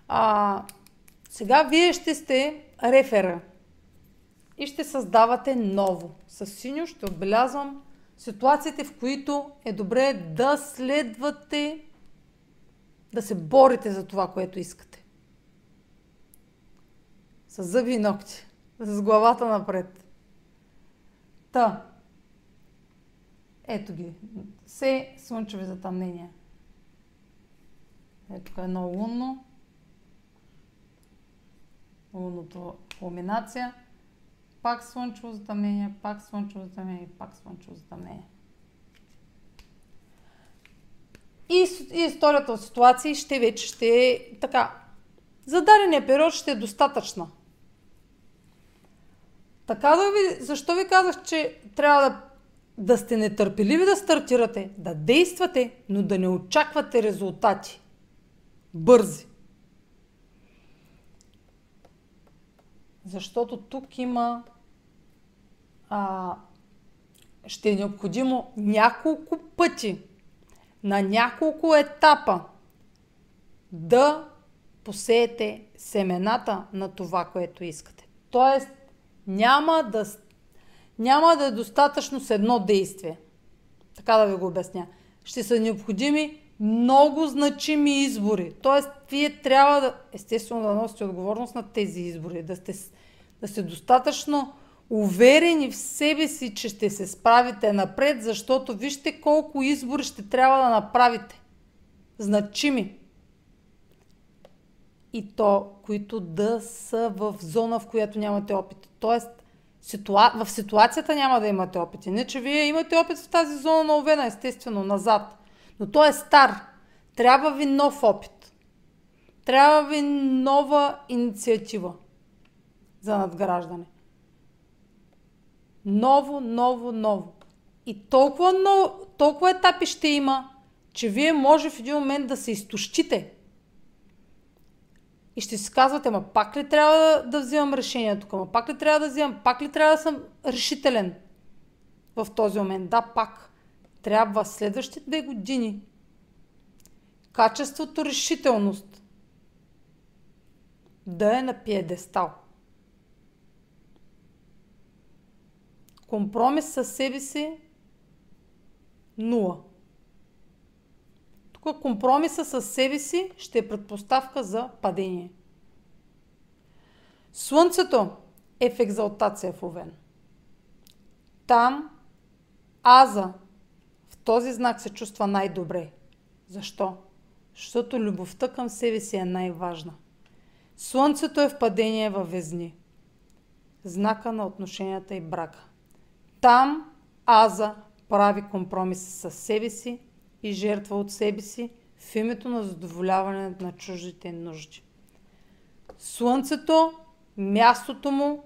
А, сега вие ще сте рефера и ще създавате ново. С синьо ще отбелязвам ситуациите, в които е добре да следвате, да се борите за това, което искате. С зъби и ногти. С главата напред. Та, Ето ги. Все слънчеви затъмнения. Ето тук едно лунно. Лунното кулминация. Пак слънчево затъмнение, пак слънчево затъмнение, пак слънчево затъмнение. И, и историята от ситуации ще вече ще е така. За дадения период ще е достатъчна. Така да ви, защо ви казах, че трябва да, да сте нетърпеливи да стартирате, да действате, но да не очаквате резултати. Бързи. Защото тук има а, ще е необходимо няколко пъти, на няколко етапа да посеете семената на това, което искате. Тоест, няма да, няма да е достатъчно с едно действие. Така да ви го обясня. Ще са необходими много значими избори. Тоест, вие трябва да, естествено, да носите отговорност на тези избори, да сте, да сте достатъчно уверени в себе си, че ще се справите напред, защото вижте колко избори ще трябва да направите. Значими. И то, които да са в зона, в която нямате опит. Тоест, ситуа... в ситуацията няма да имате опит. Че вие имате опит в тази зона на Овена, естествено, назад. Но той е стар. Трябва ви нов опит. Трябва ви нова инициатива за надграждане. Ново, ново, ново. И толкова, ново, толкова етапи ще има, че вие може в един момент да се изтощите. И ще си казвате, ма пак ли трябва да, да взимам решение тук? Ма пак ли трябва да взимам? Пак ли трябва да съм решителен в този момент? Да, пак. Трябва следващите две години качеството решителност да е на пиедестал. Компромис със себе си нула. Компромиса със себе си ще е предпоставка за падение. Слънцето е в екзалтация в Овен. Там Аза в този знак се чувства най-добре. Защо? Защото любовта към себе си е най-важна. Слънцето е в падение във везни. Знака на отношенията и брака. Там Аза прави компромис с себе си и жертва от себе си в името на задоволяване на чуждите нужди. Слънцето, мястото му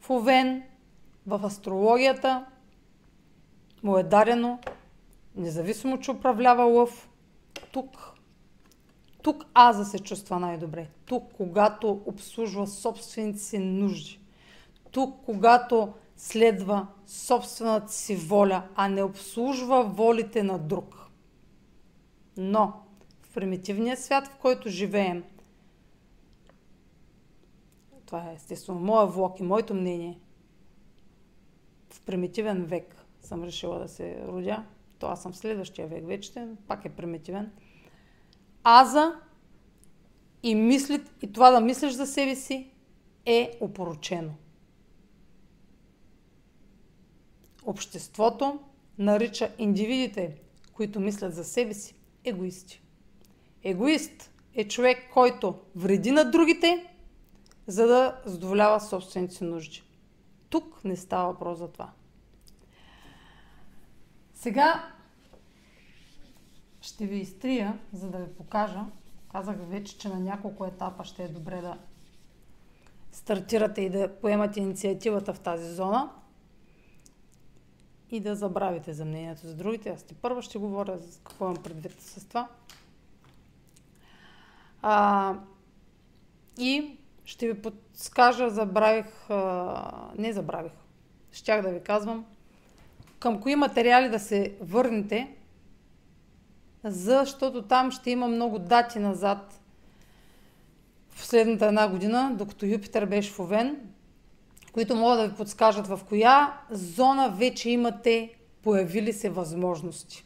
в Овен, в астрологията, му е дарено, независимо, че управлява лъв, тук. Тук Аза се чувства най-добре. Тук, когато обслужва собствените си нужди. Тук, когато следва собствената си воля, а не обслужва волите на друг. Но в примитивния свят, в който живеем, това е естествено моя влог и моето мнение, в примитивен век съм решила да се родя, то аз съм в следващия век вече, пак е примитивен. Аза и, мислит, и това да мислиш за себе си е опоручено. Обществото нарича индивидите, които мислят за себе си, егоисти. Егоист е човек, който вреди на другите, за да задоволява собствените си нужди. Тук не става въпрос за това. Сега ще ви изтрия, за да ви покажа. Казах вече, че на няколко етапа ще е добре да стартирате и да поемате инициативата в тази зона и да забравите за мнението за другите. Аз ти първо ще говоря за какво имам предвид с това. А, и ще ви подскажа, забравих, а, не забравих, щях да ви казвам, към кои материали да се върнете, защото там ще има много дати назад в следната една година, докато Юпитер беше в Овен, които могат да ви подскажат в коя зона вече имате появили се възможности.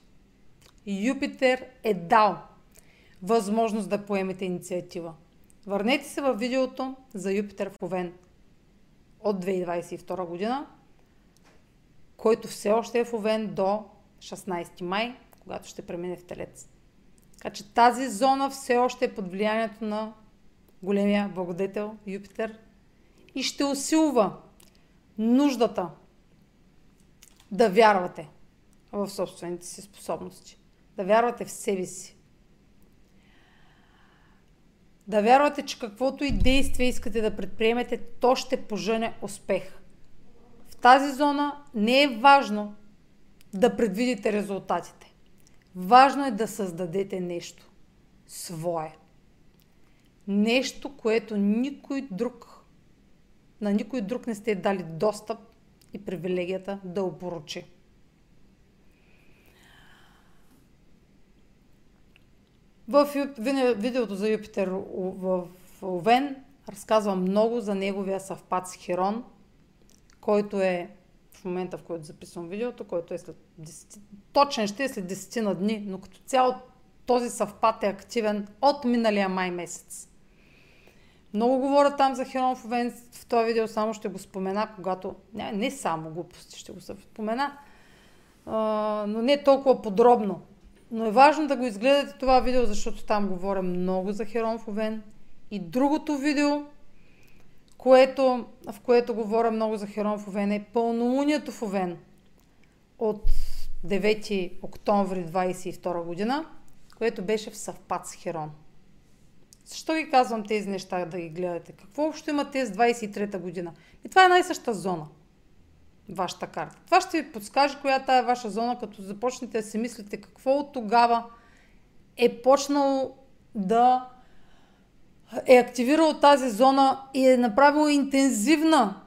Юпитер е дал възможност да поемете инициатива. Върнете се в видеото за Юпитер в Овен от 2022 година, който все още е в Овен до 16 май, когато ще премине в Телец. Така че тази зона все още е под влиянието на големия благодетел Юпитер и ще усилва нуждата да вярвате в собствените си способности. Да вярвате в себе си. Да вярвате, че каквото и действие искате да предприемете, то ще пожене успех. В тази зона не е важно да предвидите резултатите. Важно е да създадете нещо свое. Нещо, което никой друг, на никой друг не сте дали достъп и привилегията да опоручи. В видеото за Юпитер в Овен разказвам много за неговия съвпад с Херон, който е в момента, в който записвам видеото, който е след 10, точен ще е след 10 на дни, но като цяло този съвпад е активен от миналия май месец. Много говоря там за Херон в Овен, в това видео само ще го спомена, когато... Не, не само глупости ще го спомена, а, но не толкова подробно. Но е важно да го изгледате това видео, защото там говоря много за Херон в Овен. И другото видео, което, в което говоря много за Херон в Овен е пълнолунието в от 9 октомври 22 година, което беше в съвпад с Херон. Защо ги казвам тези неща да ги гледате? Какво общо има тези 23-та година? И това е най-съща зона вашата карта. Това ще ви подскаже коя е ваша зона, като започнете да си мислите какво от тогава е почнало да е активирало тази зона и е направило интензивна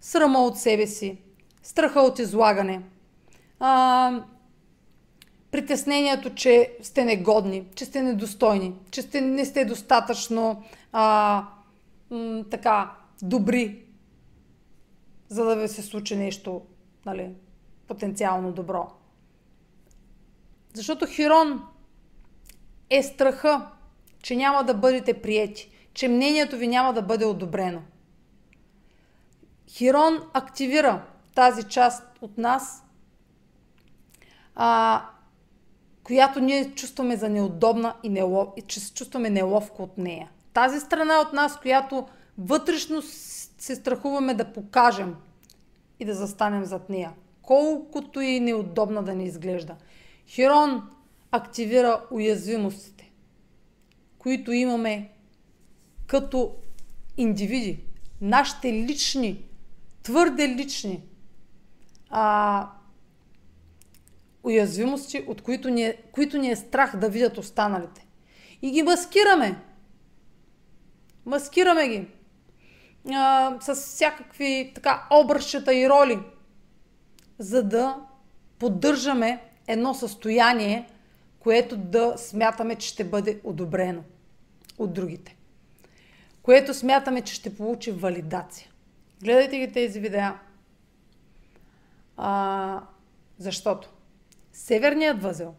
срама от себе си, страха от излагане, а, притеснението, че сте негодни, че сте недостойни, че сте, не сте достатъчно а, м, така добри за да ви се случи нещо нали, потенциално добро. Защото Хирон е страха, че няма да бъдете приети, че мнението ви няма да бъде одобрено. Хирон активира тази част от нас, а, която ние чувстваме за неудобна и, нелов, и че се чувстваме неловко от нея. Тази страна от нас, която вътрешно се страхуваме да покажем и да застанем зад нея. Колкото и неудобна да ни изглежда. Хирон активира уязвимостите, които имаме като индивиди. Нашите лични, твърде лични а, уязвимости, от които ни, е, които ни е страх да видят останалите. И ги маскираме. Маскираме ги а, с всякакви така обръщата и роли, за да поддържаме едно състояние, което да смятаме, че ще бъде одобрено от другите. Което смятаме, че ще получи валидация. Гледайте ги тези видеа. А, защото Северният възел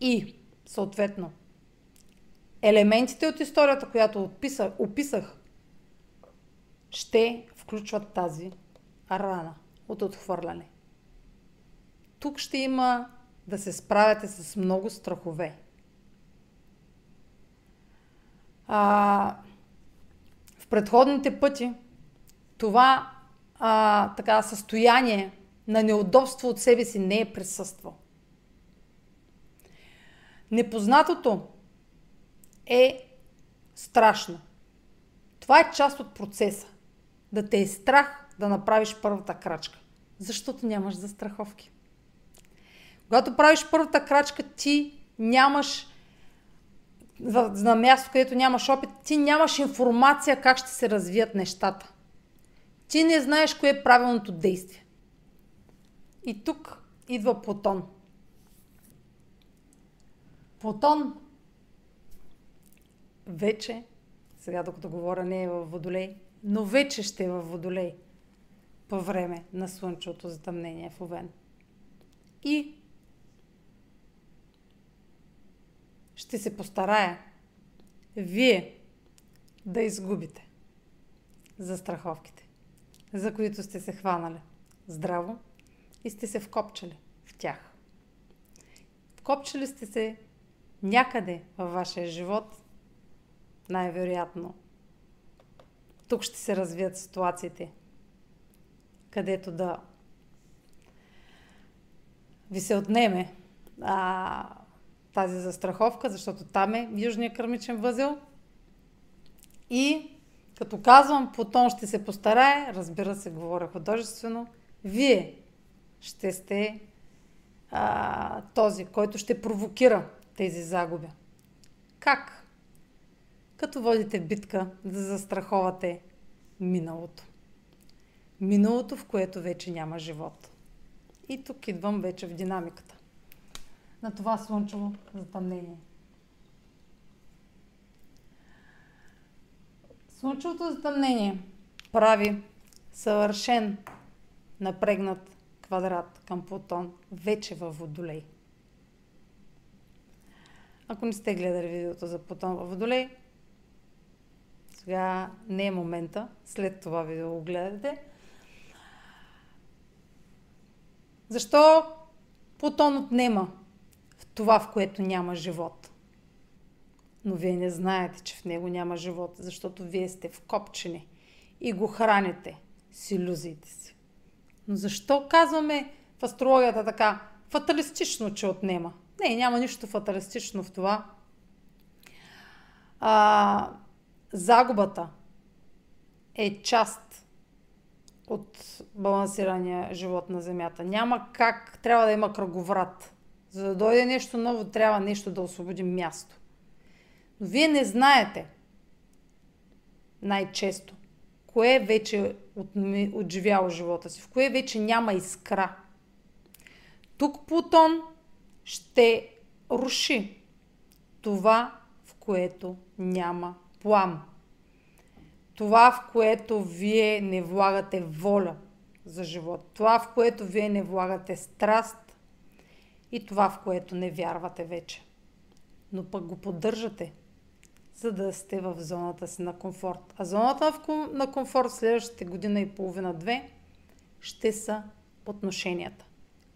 и съответно елементите от историята, която описах, описах ще включват тази рана от отхвърляне. Тук ще има да се справяте с много страхове. А, в предходните пъти това а, така, състояние на неудобство от себе си не е присъствал. Непознатото е страшно. Това е част от процеса да те е страх да направиш първата крачка. Защото нямаш застраховки. Когато правиш първата крачка, ти нямаш на място, където нямаш опит, ти нямаш информация как ще се развият нещата. Ти не знаеш кое е правилното действие. И тук идва Плутон. Плутон вече, сега докато говоря не е във Водолей, но вече ще е във Водолей по време на слънчевото затъмнение в Овен. И ще се постарая вие да изгубите за страховките, за които сте се хванали здраво и сте се вкопчали в тях. Вкопчали сте се някъде във вашия живот, най-вероятно. Тук ще се развият ситуациите, където да ви се отнеме а, тази застраховка, защото там е южния кърмичен възел. И като казвам, потом ще се постарае, разбира се, говоря художествено, вие ще сте а, този, който ще провокира тези загуби. Как? Като водите битка да застраховате миналото. Миналото, в което вече няма живот. И тук идвам вече в динамиката на това слънчево затъмнение. Слънчевото затъмнение прави съвършен напрегнат квадрат към Плутон вече във Водолей. Ако не сте гледали видеото за Плутон във Водолей, сега не е момента, след това видео го гледате. Защо Плутон отнема в това, в което няма живот? Но вие не знаете, че в него няма живот, защото вие сте вкопчени и го храните с иллюзиите си. Но защо казваме в астрологията така фаталистично, че отнема? Не, няма нищо фаталистично в това. А, загубата е част от балансирания живот на Земята. Няма как, трябва да има кръговрат. За да дойде нещо ново, трябва нещо да освободи място. Но вие не знаете най-често кое вече от, отживяло живота си, в кое вече няма искра. Тук Плутон ще руши това, в което няма плам. Това, в което вие не влагате воля за живот. Това, в което вие не влагате страст и това, в което не вярвате вече. Но пък го поддържате, за да сте в зоната си на комфорт. А зоната на комфорт следващите година и половина-две ще са отношенията,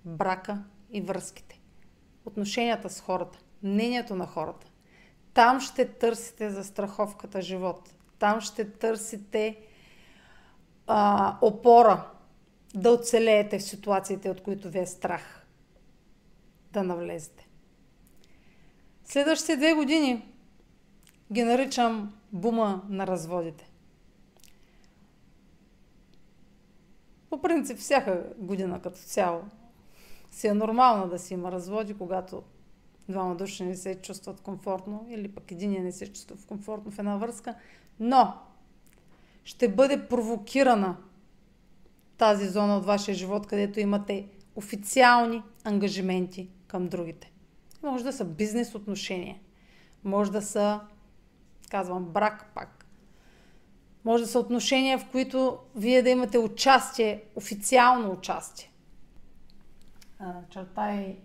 брака и връзките. Отношенията с хората, мнението на хората. Там ще търсите за страховката живот. Там ще търсите а, опора да оцелеете в ситуациите, от които ви е страх да навлезете. Следващите две години ги наричам бума на разводите. По принцип, всяка година като цяло си е нормално да си има разводи, когато двама души не се чувстват комфортно или пък един не се чувства комфортно в една връзка, но ще бъде провокирана тази зона от вашия живот, където имате официални ангажименти към другите. Може да са бизнес отношения, може да са, казвам, брак пак. Може да са отношения, в които вие да имате участие, официално участие. Чертай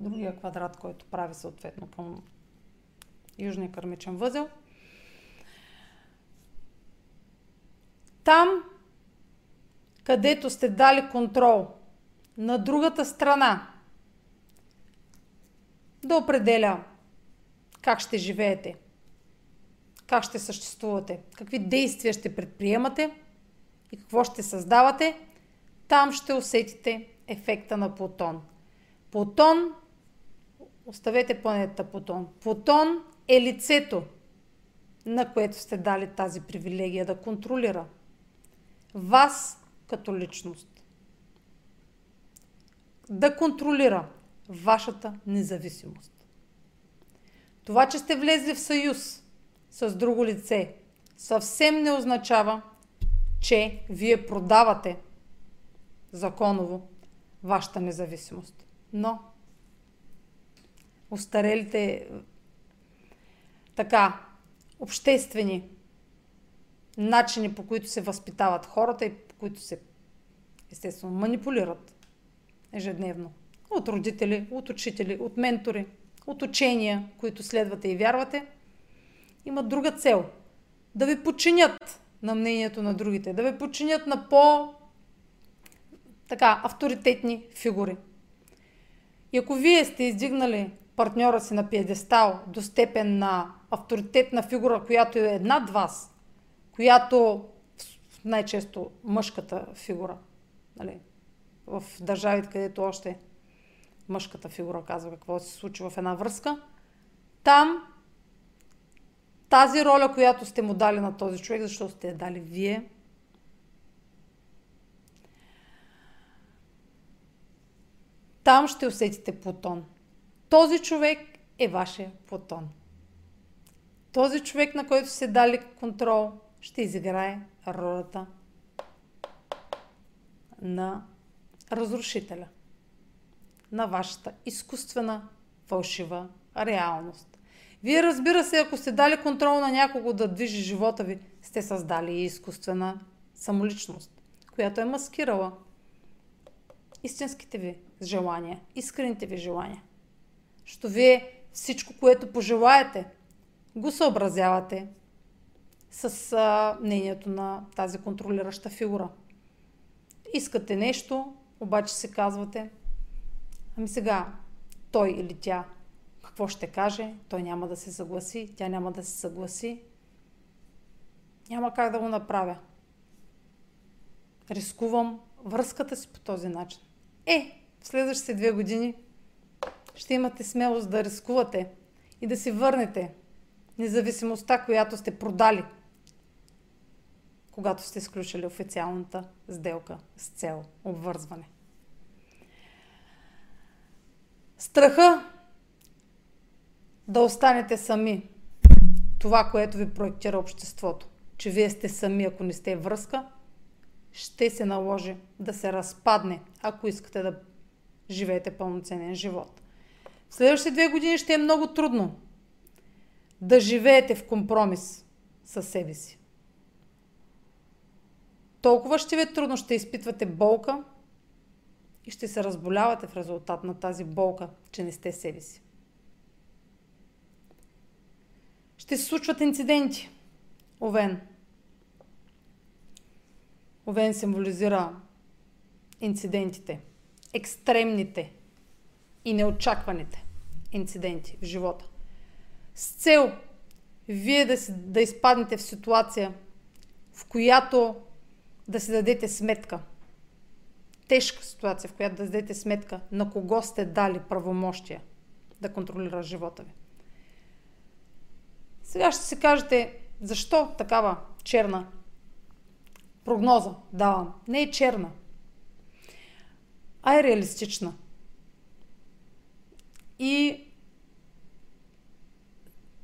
другия квадрат, който прави съответно към южния кърмичен възел. Там, където сте дали контрол на другата страна, да определя как ще живеете, как ще съществувате, какви действия ще предприемате и какво ще създавате, там ще усетите ефекта на Плутон. Плутон Оставете планетата Плутон. Плутон е лицето, на което сте дали тази привилегия да контролира вас като личност. Да контролира вашата независимост. Това, че сте влезли в съюз с друго лице, съвсем не означава, че вие продавате законово вашата независимост. Но устарелите така, обществени начини, по които се възпитават хората и по които се естествено манипулират ежедневно. От родители, от учители, от ментори, от учения, които следвате и вярвате, имат друга цел. Да ви подчинят на мнението на другите, да ви подчинят на по така, авторитетни фигури. И ако вие сте издигнали партньора си на пиедестал до степен на авторитетна фигура, която е над вас, която най-често мъжката фигура, нали, в държавите, където още мъжката фигура казва какво се случва в една връзка, там тази роля, която сте му дали на този човек, защото сте я дали вие, там ще усетите Плутон. Този човек е вашия Плутон. Този човек, на който сте дали контрол, ще изиграе ролята на разрушителя. На вашата изкуствена, фалшива реалност. Вие разбира се, ако сте дали контрол на някого да движи живота ви, сте създали изкуствена самоличност, която е маскирала истинските ви желания, искрените ви желания. Що вие всичко, което пожелаете, го съобразявате с а, мнението на тази контролираща фигура. Искате нещо, обаче се казвате, ами сега, той или тя, какво ще каже, той няма да се съгласи, тя няма да се съгласи. Няма как да го направя. Рискувам връзката си по този начин. Е, в следващите две години ще имате смелост да рискувате и да си върнете независимостта, която сте продали, когато сте сключили официалната сделка с цел обвързване. Страха да останете сами. Това, което ви проектира обществото. Че вие сте сами, ако не сте връзка, ще се наложи да се разпадне, ако искате да живеете пълноценен живот. В следващите две години ще е много трудно да живеете в компромис със себе си. Толкова ще ви е трудно, ще изпитвате болка и ще се разболявате в резултат на тази болка, че не сте себе си. Ще се случват инциденти. Овен. Овен символизира инцидентите, екстремните и неочакваните инциденти в живота. С цел вие да, си, да изпаднете в ситуация, в която да си дадете сметка. Тежка ситуация, в която да дадете сметка на кого сте дали правомощия да контролира живота ви. Сега ще си кажете, защо такава черна прогноза давам? Не е черна, а е реалистична. И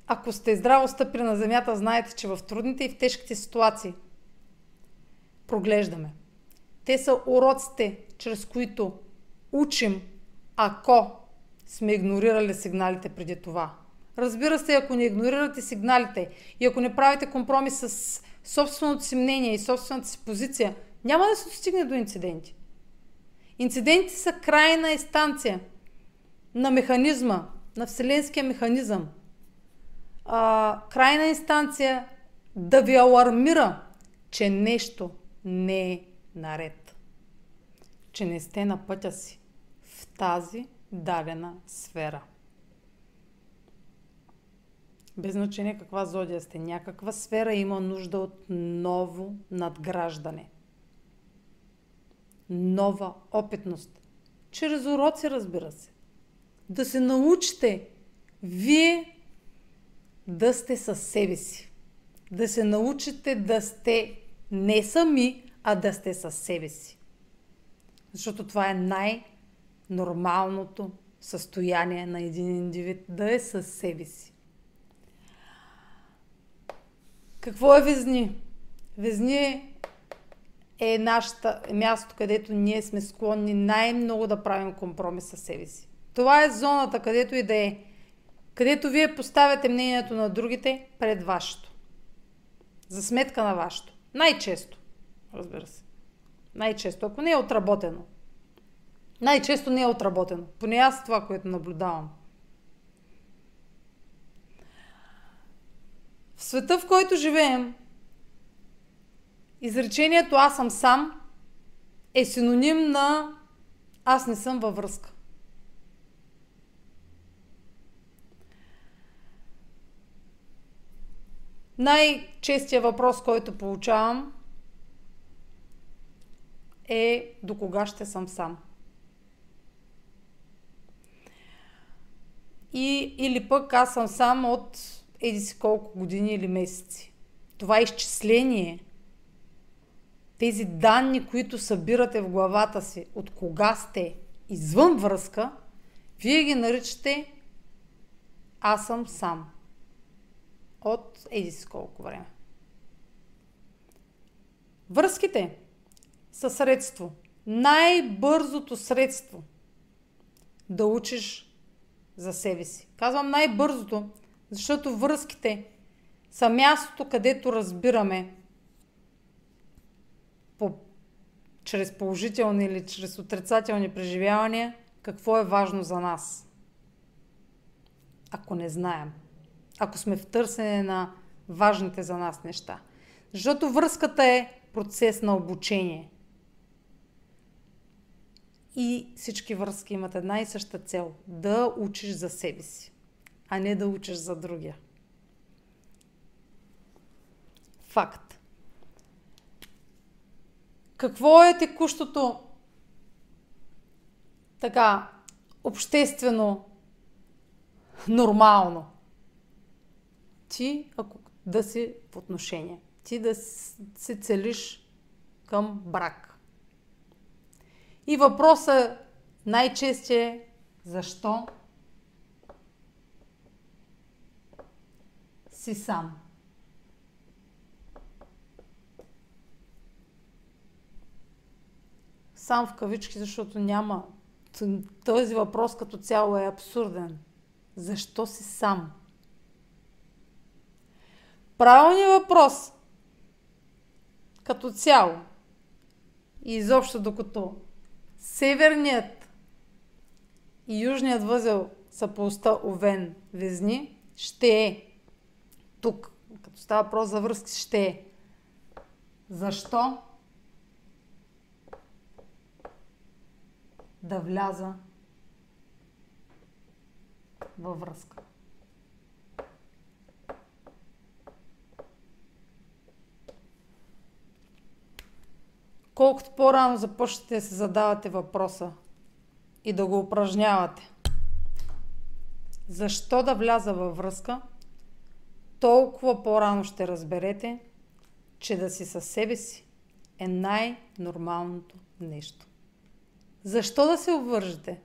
ако сте здраво стъпили на земята, знаете, че в трудните и в тежките ситуации проглеждаме. Те са уроците, чрез които учим, ако сме игнорирали сигналите преди това. Разбира се, ако не игнорирате сигналите и ако не правите компромис с собственото си мнение и собствената си позиция, няма да се достигне до инциденти. Инциденти са крайна инстанция на механизма, на вселенския механизъм. А, крайна инстанция да ви алармира, че нещо не е наред. Че не сте на пътя си в тази дадена сфера. Без значение каква зодия сте. Някаква сфера има нужда от ново надграждане. Нова опитност. Чрез уроци, разбира се. Да се научите вие да сте със себе си. Да се научите да сте не сами, а да сте със себе си. Защото това е най-нормалното състояние на един индивид да е със себе си. Какво е Везни? Везни е нашата е място, където ние сме склонни най-много да правим компромис със себе си. Това е зоната, където и да е. Където вие поставяте мнението на другите пред вашето. За сметка на вашето. Най-често. Разбира се. Най-често. Ако не е отработено. Най-често не е отработено. Поне аз това, което наблюдавам. В света, в който живеем, изречението аз съм сам е синоним на аз не съм във връзка. Най-честия въпрос, който получавам е до кога ще съм сам. И, или пък аз съм сам от еди си колко години или месеци. Това изчисление, тези данни, които събирате в главата си, от кога сте извън връзка, вие ги наричате аз съм сам. От еди си колко време. Връзките са средство. Най-бързото средство да учиш за себе си. Казвам най-бързото, защото връзките са мястото, където разбираме по, чрез положителни или чрез отрицателни преживявания какво е важно за нас. Ако не знаем. Ако сме в търсене на важните за нас неща. Защото връзката е процес на обучение. И всички връзки имат една и съща цел да учиш за себе си а не да учиш за другия. Факт. Какво е текущото така обществено нормално? Ти, ако да си в отношение. Ти да се целиш към брак. И въпросът най-често е защо си сам. Сам в кавички, защото няма. Този въпрос като цяло е абсурден. Защо си сам? Правилният въпрос като цяло и изобщо докато северният и южният възел са по Овен Везни, ще е тук, като става въпрос за връзки, ще е защо да вляза във връзка. Колкото по-рано започнете да се задавате въпроса и да го упражнявате, защо да вляза във връзка – толкова по-рано ще разберете, че да си със себе си е най-нормалното нещо. Защо да се обвържете?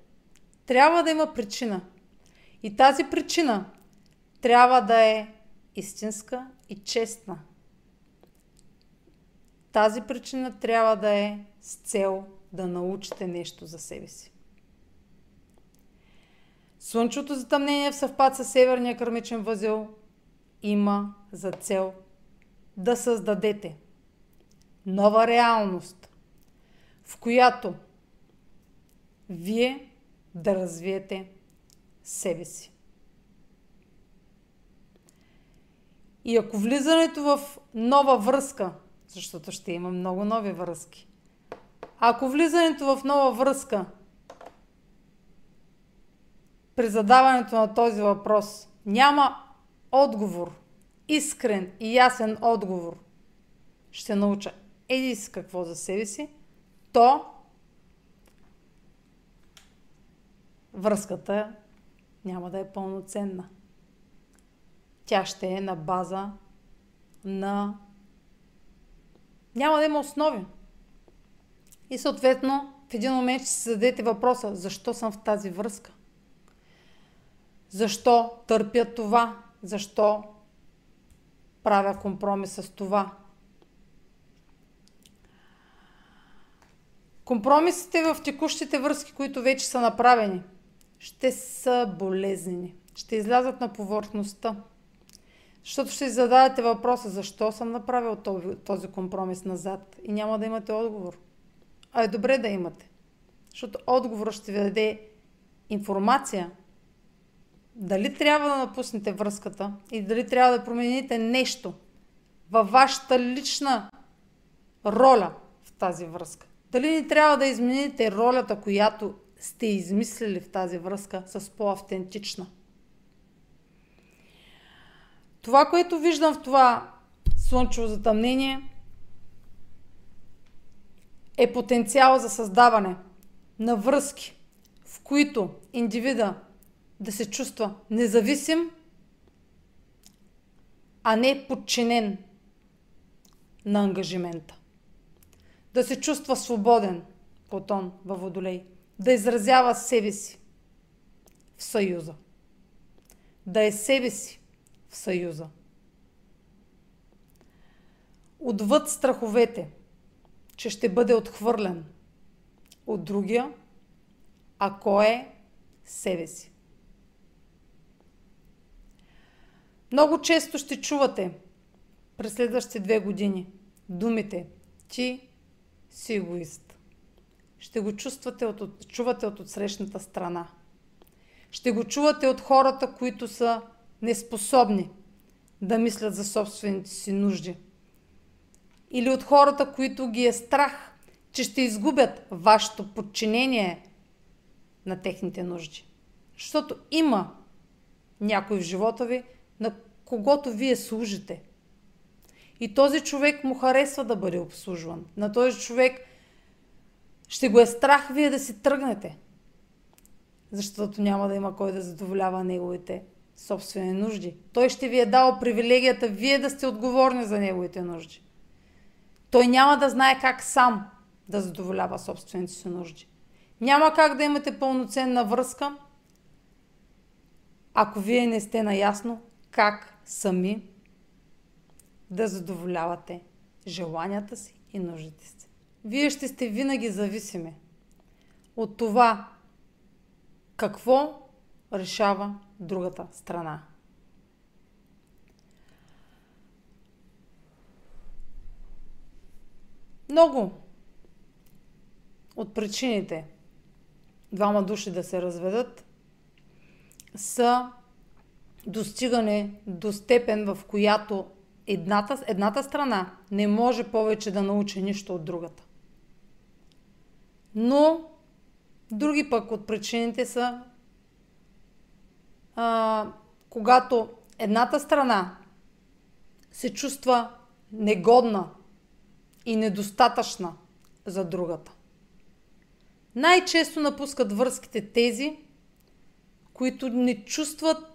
Трябва да има причина. И тази причина трябва да е истинска и честна. Тази причина трябва да е с цел да научите нещо за себе си. Слънчевото затъмнение в съвпад с северния кърмичен възел има за цел да създадете нова реалност, в която вие да развиете себе си. И ако влизането в нова връзка, защото ще има много нови връзки, ако влизането в нова връзка при задаването на този въпрос няма отговор, искрен и ясен отговор, ще науча еди с какво за себе си, то връзката няма да е пълноценна. Тя ще е на база на... Няма да има основи. И съответно, в един момент ще си зададете въпроса, защо съм в тази връзка? Защо търпя това? Защо правя компромис с това? Компромисите в текущите връзки, които вече са направени, ще са болезнени. Ще излязат на повърхността. Защото ще зададете въпроса, защо съм направил този компромис назад и няма да имате отговор. А е добре да имате. Защото отговорът ще ви даде информация, дали трябва да напуснете връзката и дали трябва да промените нещо във вашата лична роля в тази връзка. Дали не трябва да измените ролята, която сте измислили в тази връзка с по-автентична? Това, което виждам в това слънчево затъмнение, е потенциал за създаване на връзки, в които индивида да се чувства независим, а не подчинен на ангажимента. Да се чувства свободен, Платон във Водолей. Да изразява себе си в съюза. Да е себе си в съюза. Отвъд страховете, че ще бъде отхвърлен от другия, ако е себе си. Много често ще чувате през следващите две години думите ти си егоист. Ще го чувствате от, чувате от отсрещната страна. Ще го чувате от хората, които са неспособни да мислят за собствените си нужди. Или от хората, които ги е страх, че ще изгубят вашето подчинение на техните нужди. Защото има някой в живота ви, на когото вие служите. И този човек му харесва да бъде обслужван. На този човек ще го е страх вие да си тръгнете. Защото няма да има кой да задоволява неговите собствени нужди. Той ще ви е дал привилегията вие да сте отговорни за неговите нужди. Той няма да знае как сам да задоволява собствените си нужди. Няма как да имате пълноценна връзка, ако вие не сте наясно как сами да задоволявате желанията си и нуждите си. Вие ще сте винаги зависими от това какво решава другата страна. Много от причините двама души да се разведат са достигане до степен, в която едната, едната страна не може повече да научи нищо от другата. Но други пък от причините са а, когато едната страна се чувства негодна и недостатъчна за другата. Най-често напускат връзките тези, които не чувстват,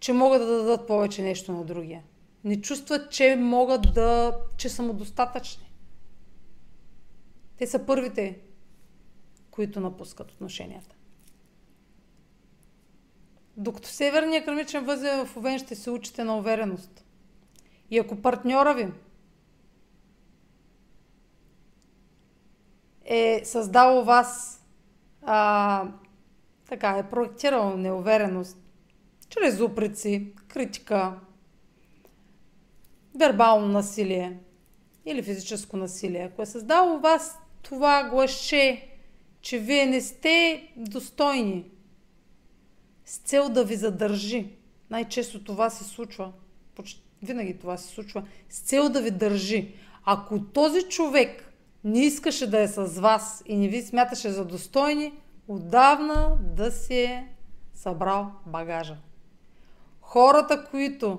че могат да дадат повече нещо на другия. Не чувстват, че могат да, че са самодостатъчни. Те са първите, които напускат отношенията. Докато северният кърмичен възел в Овен ще се учите на увереност. И ако партньора ви е създал вас а, така, е проектирал неувереност чрез упреци, критика, вербално насилие или физическо насилие. Ако е създал у вас това глаще, че вие не сте достойни, с цел да ви задържи, най-често това се случва, винаги това се случва, с цел да ви държи. Ако този човек не искаше да е с вас и не ви смяташе за достойни, отдавна да си е събрал багажа. Хората, които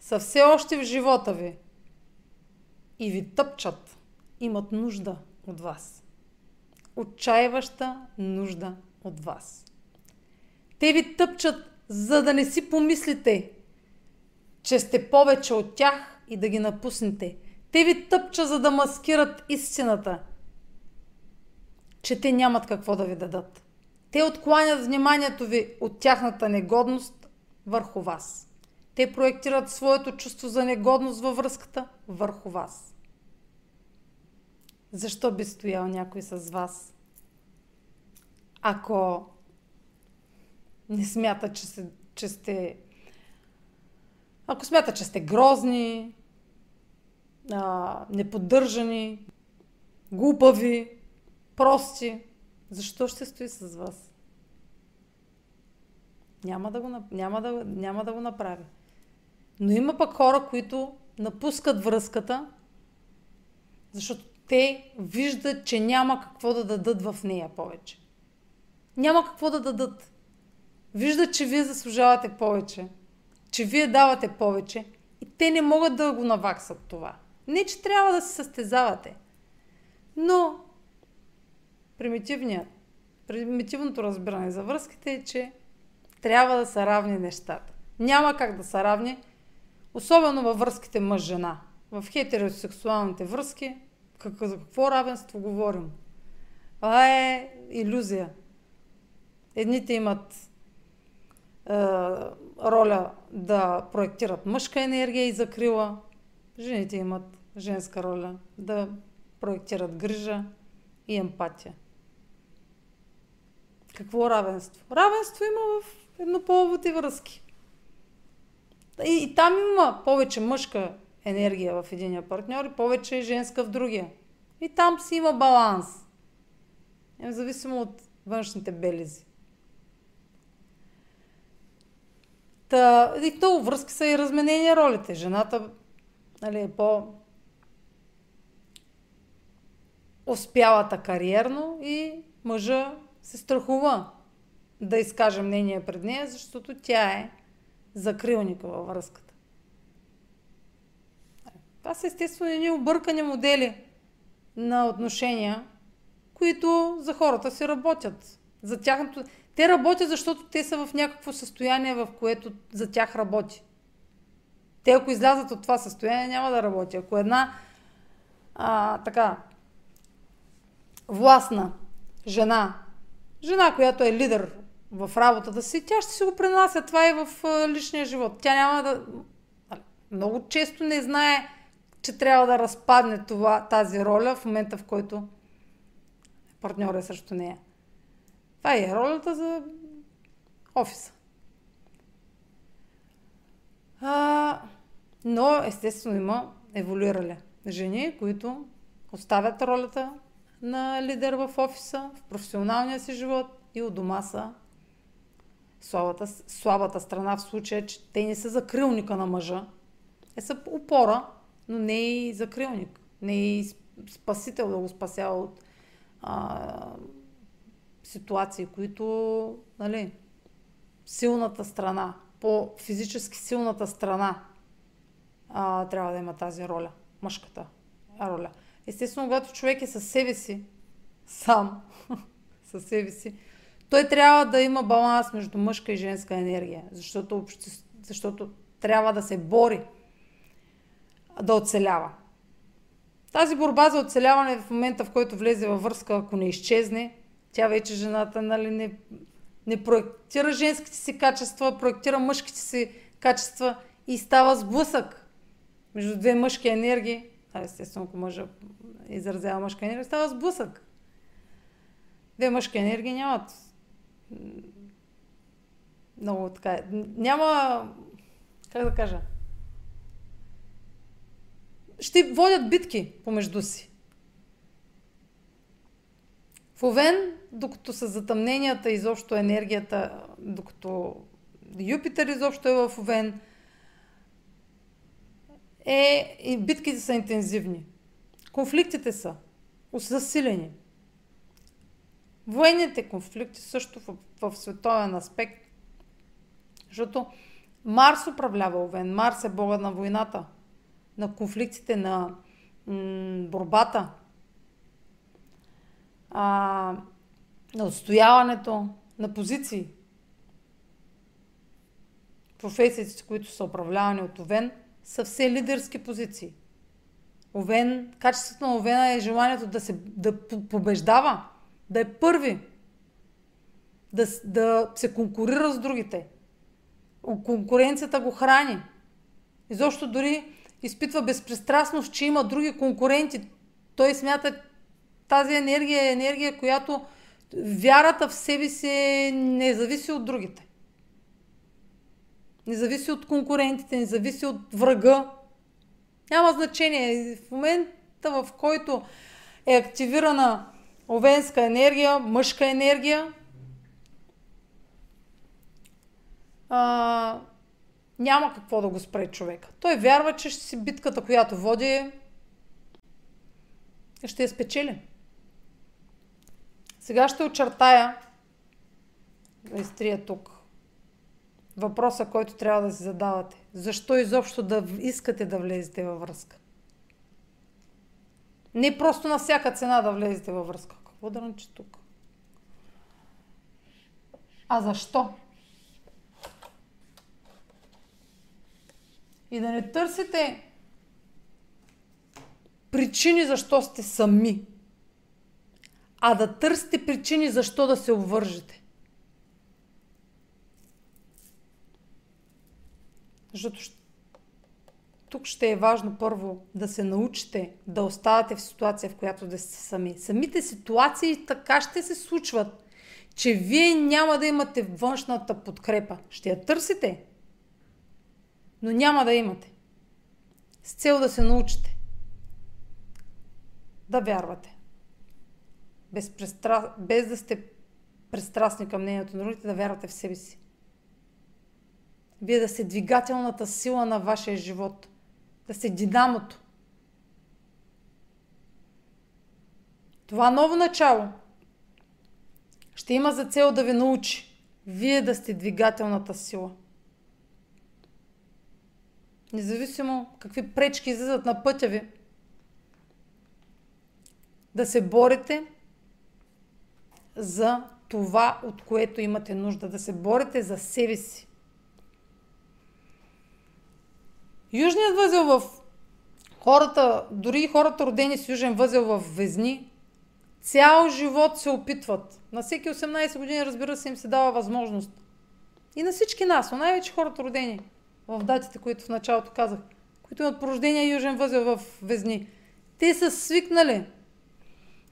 са все още в живота ви и ви тъпчат, имат нужда от вас. Отчаиваща нужда от вас. Те ви тъпчат, за да не си помислите, че сте повече от тях и да ги напуснете – те ви тъпча, за да маскират истината, че те нямат какво да ви дадат. Те откланят вниманието ви от тяхната негодност върху вас. Те проектират своето чувство за негодност във връзката върху вас. Защо би стоял някой с вас? Ако не смята, че, се, че сте... Ако смята, че сте грозни, а, неподдържани, глупави, прости, защо ще стои с вас? Няма да, го, няма, да, няма да го направи. Но има пък хора, които напускат връзката, защото те виждат, че няма какво да дадат в нея повече. Няма какво да дадат. Виждат, че вие заслужавате повече, че вие давате повече и те не могат да го наваксат това. Не, че трябва да се състезавате. Но примитивният, примитивното разбиране за връзките е, че трябва да са равни нещата. Няма как да са равни, особено във връзките мъж-жена. В хетеросексуалните връзки, как, за какво равенство говорим? Това е иллюзия. Едните имат е, роля да проектират мъжка енергия и закрила, жените имат женска роля да проектират грижа и емпатия. Какво равенство? Равенство има в еднополовите връзки. И, и там има повече мъжка енергия в единия партньор и повече женска в другия. И там си има баланс. Независимо от външните белези. Та, и то връзки са и разменени ролите. Жената нали, е по успялата кариерно и мъжа се страхува да изкаже мнение пред нея, защото тя е закрилника във връзката. Това са естествено едни объркани модели на отношения, които за хората си работят. За тяхното... Те работят, защото те са в някакво състояние, в което за тях работи. Те ако излязат от това състояние, няма да работи. Ако една а, така властна жена, жена, която е лидер в работата си, тя ще си го пренася това и в личния живот. Тя няма да... Много често не знае, че трябва да разпадне това, тази роля в момента, в който партньор е срещу нея. Това е ролята за офиса. А, но естествено има еволюирали жени, които оставят ролята на лидер в офиса, в професионалния си живот и от дома са слабата, слабата страна в случая, че те не са закрилника на мъжа. Те са опора, но не и закрилник. Не и спасител да го спасява от а, ситуации, които, нали, силната страна, по физически силната страна а, трябва да има тази роля, мъжката роля. Естествено, когато човек е със себе си, сам, със себе си, той трябва да има баланс между мъжка и женска енергия, защото, обще, защото трябва да се бори да оцелява. Тази борба за оцеляване в момента, в който влезе във връзка, ако не изчезне, тя вече жената нали, не, не проектира женските си качества, проектира мъжките си качества и става сблъсък между две мъжки енергии. А естествено, ако мъжа изразява мъжка енергия, става сблъсък. Две мъжки енергии нямат много така. Няма, как да кажа, ще водят битки помежду си. В Овен, докато са затъмненията, изобщо енергията, докато Юпитер изобщо е в Овен, е, и битките са интензивни. Конфликтите са засилени. Военните конфликти също в, в световен аспект, защото Марс управлява Овен. Марс е бога на войната, на конфликтите, на м- борбата, а, на отстояването, на позиции. Професиите, които са управлявани от Овен, са все лидерски позиции. Овен, качеството на Овена е желанието да, се, да побеждава, да е първи, да, да се конкурира с другите. Конкуренцията го храни. Изобщо дори изпитва безпристрастност, че има други конкуренти. Той смята, тази енергия е енергия, която вярата в себе си не зависи от другите. Не зависи от конкурентите, не зависи от врага. Няма значение. В момента, в който е активирана овенска енергия, мъжка енергия, а, няма какво да го спре човека. Той вярва, че ще си битката, която води ще я спечелим. Сега ще очертая, да изтрия тук, въпроса, който трябва да си задавате. Защо изобщо да искате да влезете във връзка? Не просто на всяка цена да влезете във връзка. Какво да рънче тук? А защо? И да не търсите причини защо сте сами, а да търсите причини защо да се обвържете. Защото тук ще е важно първо да се научите да оставате в ситуация, в която да сте сами. Самите ситуации така ще се случват, че вие няма да имате външната подкрепа. Ще я търсите, но няма да имате. С цел да се научите да вярвате. Без, пристра... без да сте пристрастни към мнението на другите, да вярвате в себе си. Вие да сте двигателната сила на вашия живот. Да сте динамото. Това ново начало ще има за цел да ви научи. Вие да сте двигателната сила. Независимо какви пречки излизат на пътя ви, да се борите за това, от което имате нужда. Да се борите за себе си. Южният възел в хората, дори хората родени с южен възел в Везни, цял живот се опитват. На всеки 18 години, разбира се, им се дава възможност. И на всички нас, но най-вече хората родени в датите, които в началото казах, които имат порождение южен възел в Везни. Те са свикнали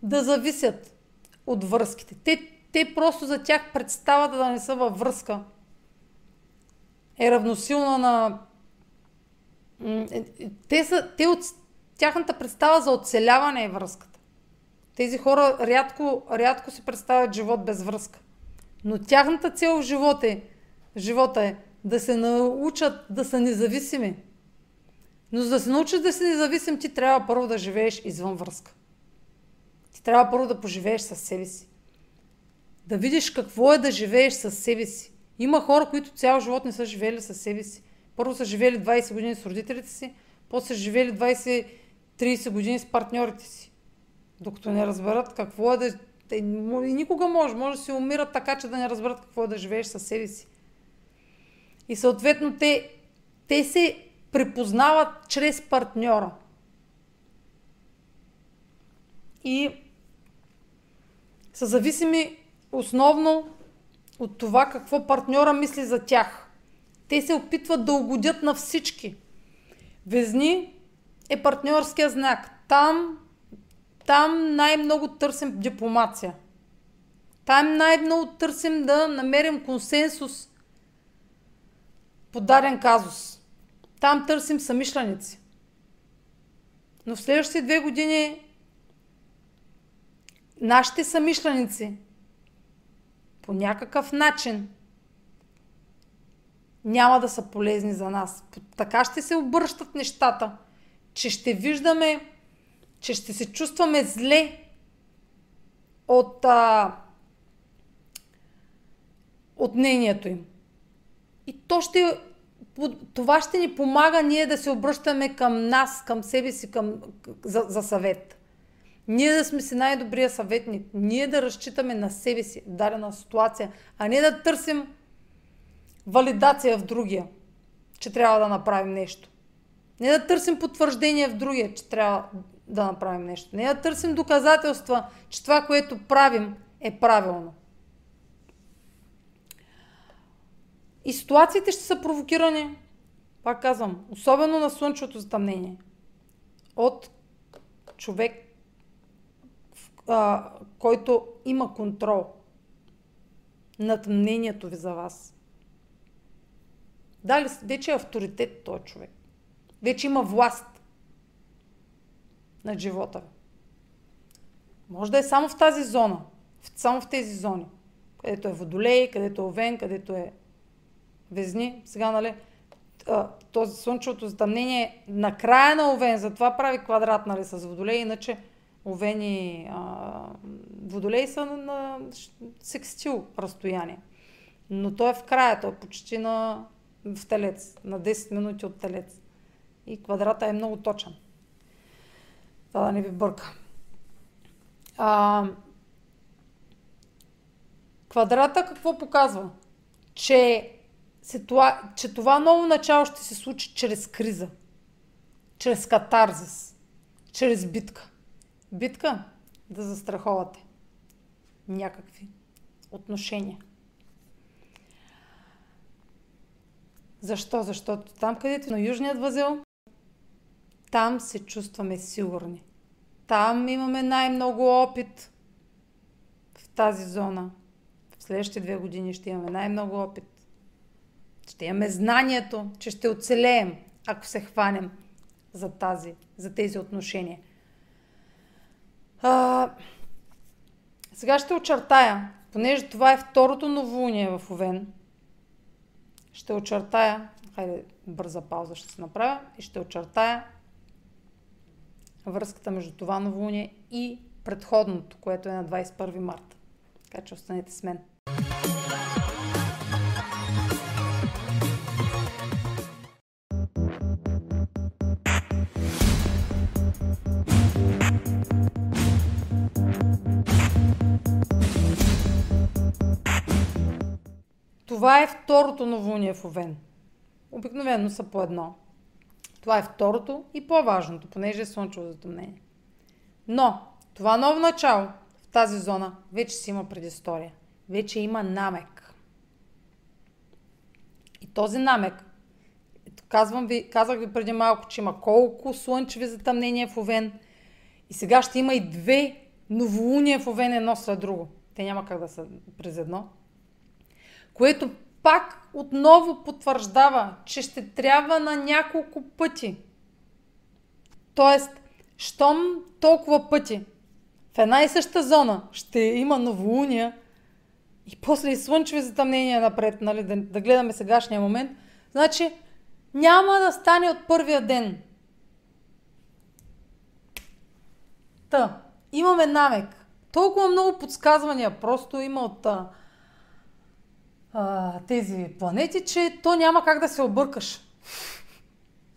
да зависят от връзките. Те, те просто за тях представата да не са във връзка е равносилна на... Е, е, те, са, те от тяхната представа за оцеляване е връзката. Тези хора рядко, рядко си представят живот без връзка. Но тяхната цел в живота е, живота е да се научат да са независими. Но за да се научиш да си независим, ти трябва първо да живееш извън връзка. Ти трябва първо да поживееш със себе си. Да видиш какво е да живееш със себе си. Има хора, които цял живот не са живели със себе си. Първо са живели 20 години с родителите си, после са живели 20-30 години с партньорите си. Докато не разберат какво е да... Те, никога може. Може да си умират така, че да не разберат какво е да живееш със себе си. И съответно те, те се препознават чрез партньора. И са зависими основно от това какво партньора мисли за тях. Те се опитват да угодят на всички. Везни е партньорския знак. Там, там най-много търсим дипломация. Там най-много търсим да намерим консенсус по даден казус. Там търсим самишленици. Но в следващите две години нашите самишленици по някакъв начин няма да са полезни за нас. Така ще се обръщат нещата, че ще виждаме, че ще се чувстваме зле от, а, от мнението им. И то ще, това ще ни помага ние да се обръщаме към нас, към себе си, към, за, за съвет. Ние да сме си най-добрия съветник. Ние да разчитаме на себе си в дадена ситуация, а не да търсим валидация в другия, че трябва да направим нещо. Не да търсим потвърждение в другия, че трябва да направим нещо. Не да търсим доказателства, че това, което правим, е правилно. И ситуациите ще са провокирани, пак казвам, особено на слънчевото затъмнение, от човек, а, който има контрол над мнението ви за вас. Дали вече е авторитет този човек. Вече има власт над живота ви. Може да е само в тази зона. Само в тези зони. Където е водолей, където е овен, където е везни. Сега, нали, този слънчевото затъмнение на края на овен, затова прави квадрат, нали, с водолей, иначе Овени а, водолей са на, на секстил разстояние. Но той е в края, той е почти на, в телец, на 10 минути от телец. И квадрата е много точен. Това да не ви бърка. А, квадрата какво показва? Че, ситуа... че това ново начало ще се случи чрез криза, чрез катарзис, чрез битка. Битка да застраховате някакви отношения. Защо? Защото там, където на южният възел, там се чувстваме сигурни. Там имаме най-много опит в тази зона. В следващите две години ще имаме най-много опит. Ще имаме знанието, че ще оцелеем, ако се хванем за, тази, за тези отношения. А, сега ще очертая, понеже това е второто новолуние в Овен, ще очертая, хайде бърза пауза ще се направя и ще очертая връзката между това новолуние и предходното, което е на 21 марта. Така че останете с мен. Това е второто новолуние в Овен. Обикновено са по едно. Това е второто и по-важното, понеже е слънчево затъмнение. Но това ново начало в тази зона вече си има предистория. Вече има намек. И този намек, казвам ви, казах ви преди малко, че има колко слънчеви затъмнения в Овен. И сега ще има и две новолуния в Овен едно след друго. Те няма как да са през едно. Което пак отново потвърждава, че ще трябва на няколко пъти. Тоест, щом толкова пъти в една и съща зона ще има новолуния и после и слънчеви затъмнения напред, нали, да, да гледаме сегашния момент, значи няма да стане от първия ден. Та, имаме намек. Толкова много подсказвания просто има от а, тези планети, че то няма как да се объркаш.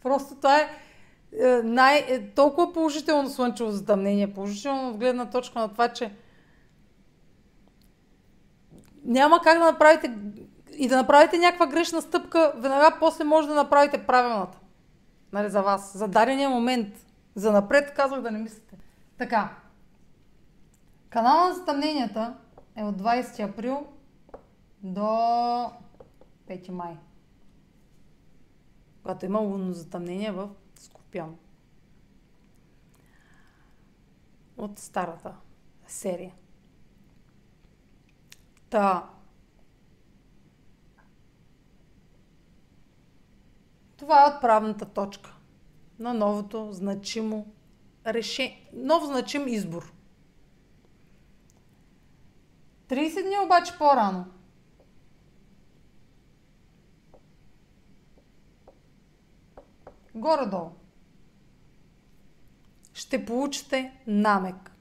Просто това е, е, най, е толкова положително слънчево затъмнение, положително от гледна точка на това, че няма как да направите и да направите някаква грешна стъпка, веднага после може да направите правилната. Нали, за вас. За дадения момент. За напред казвах да не мислите. Така. Канала на затъмненията е от 20 април до 5 май. Когато има лунно затъмнение в Скорпион. От старата серия. Та. Това е отправната точка на новото значимо решение, нов значим избор. 30 дни обаче по-рано, горе-долу, ще получите намек.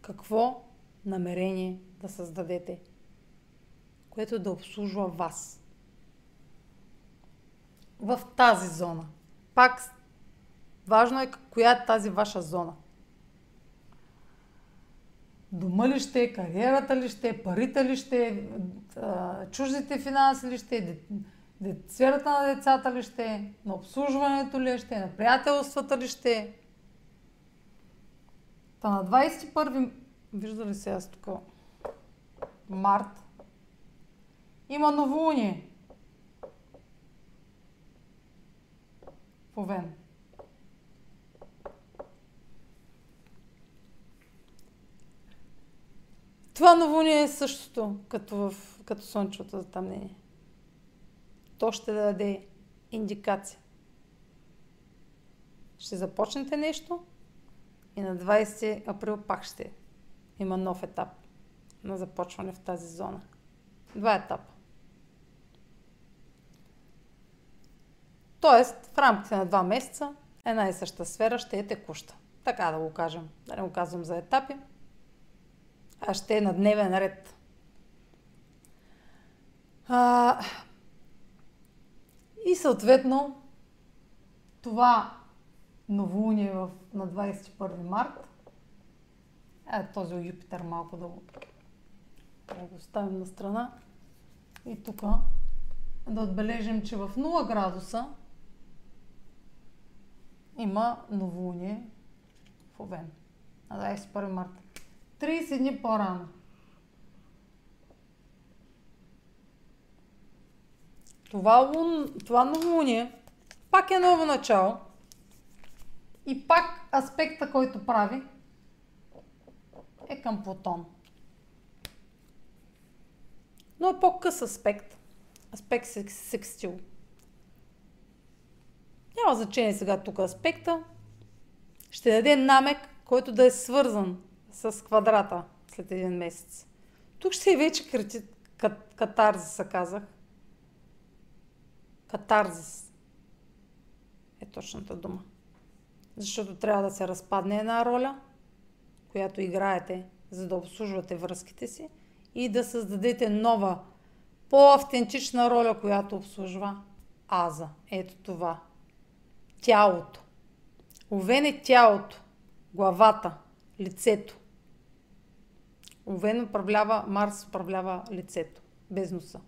Какво намерение да създадете, което да обслужва вас. В тази зона. Пак важно е коя е тази ваша зона. Дома ли ще, кариерата ли ще, парите ли ще, чуждите финанси ли ще, сферата на децата ли ще, на обслужването ли ще, на приятелствата ли ще. Та на 21 вижда ли се аз тук март, има новолуние. В Овен. Това новолуние е същото, като, в, като слънчевото затъмнение то ще даде индикация. Ще започнете нещо и на 20 април пак ще има нов етап на започване в тази зона. Два етапа. Тоест, в рамките на два месеца една и съща сфера ще е текуща. Така да го кажем. Да не го казвам за етапи, а ще е на дневен ред. А, и съответно това новолуние в, на 21 март, е този Юпитер малко да го, да го оставим на страна и тук да отбележим, че в 0 градуса има новолуние в Овен на 21 марта. 30 дни по-рано. Това, лун, това новолуние пак е ново начало и пак аспекта, който прави е към Плутон. Но е по-къс аспект. Аспект секстил. Няма значение сега тук аспекта. Ще даде намек, който да е свързан с квадрата след един месец. Тук ще е вече крити, кат, катарзиса, казах. Катарзис е точната дума. Защото трябва да се разпадне една роля, която играете, за да обслужвате връзките си и да създадете нова, по-автентична роля, която обслужва аза. Ето това. Тялото. Овен е тялото, главата, лицето. Овен управлява, Марс управлява лицето, без носа.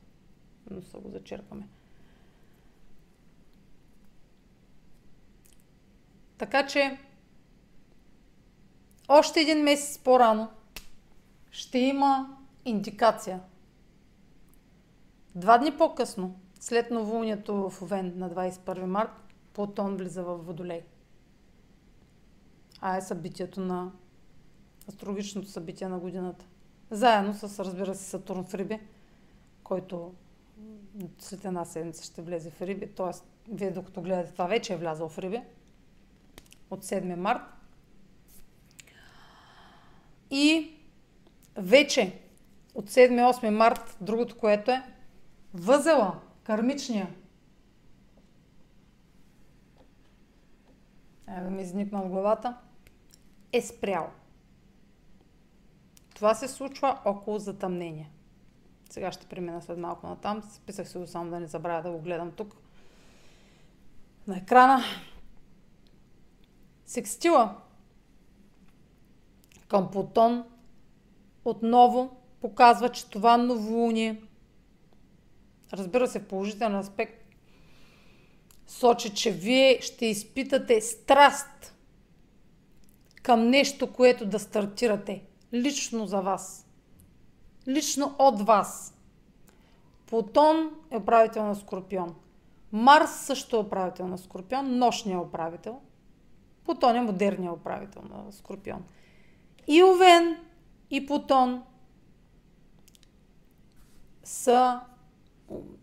Носа го зачеркаме. Така че, още един месец по-рано ще има индикация. Два дни по-късно, след новолунието в Овен на 21 март, Плутон влиза в Водолей. А е събитието на астрологичното събитие на годината. Заедно с, разбира се, Сатурн в Риби, който след една седмица ще влезе в Риби. Тоест, вие докато гледате това, вече е влязъл в Риби от 7 март. И вече от 7-8 март, другото, което е възела, кармичния. Е, да ми изникна от главата. Е спрял. Това се случва около затъмнение. Сега ще премина след малко на там. Списах си го само да не забравя да го гледам тук на екрана. Секстила към Плутон отново показва, че това новолуние, разбира се, положителен аспект, сочи, че вие ще изпитате страст към нещо, което да стартирате лично за вас. Лично от вас. Плутон е управител на Скорпион. Марс също е управител на Скорпион, нощния управител. Плутон е модерният управител на Скорпион. И Овен, и Плутон са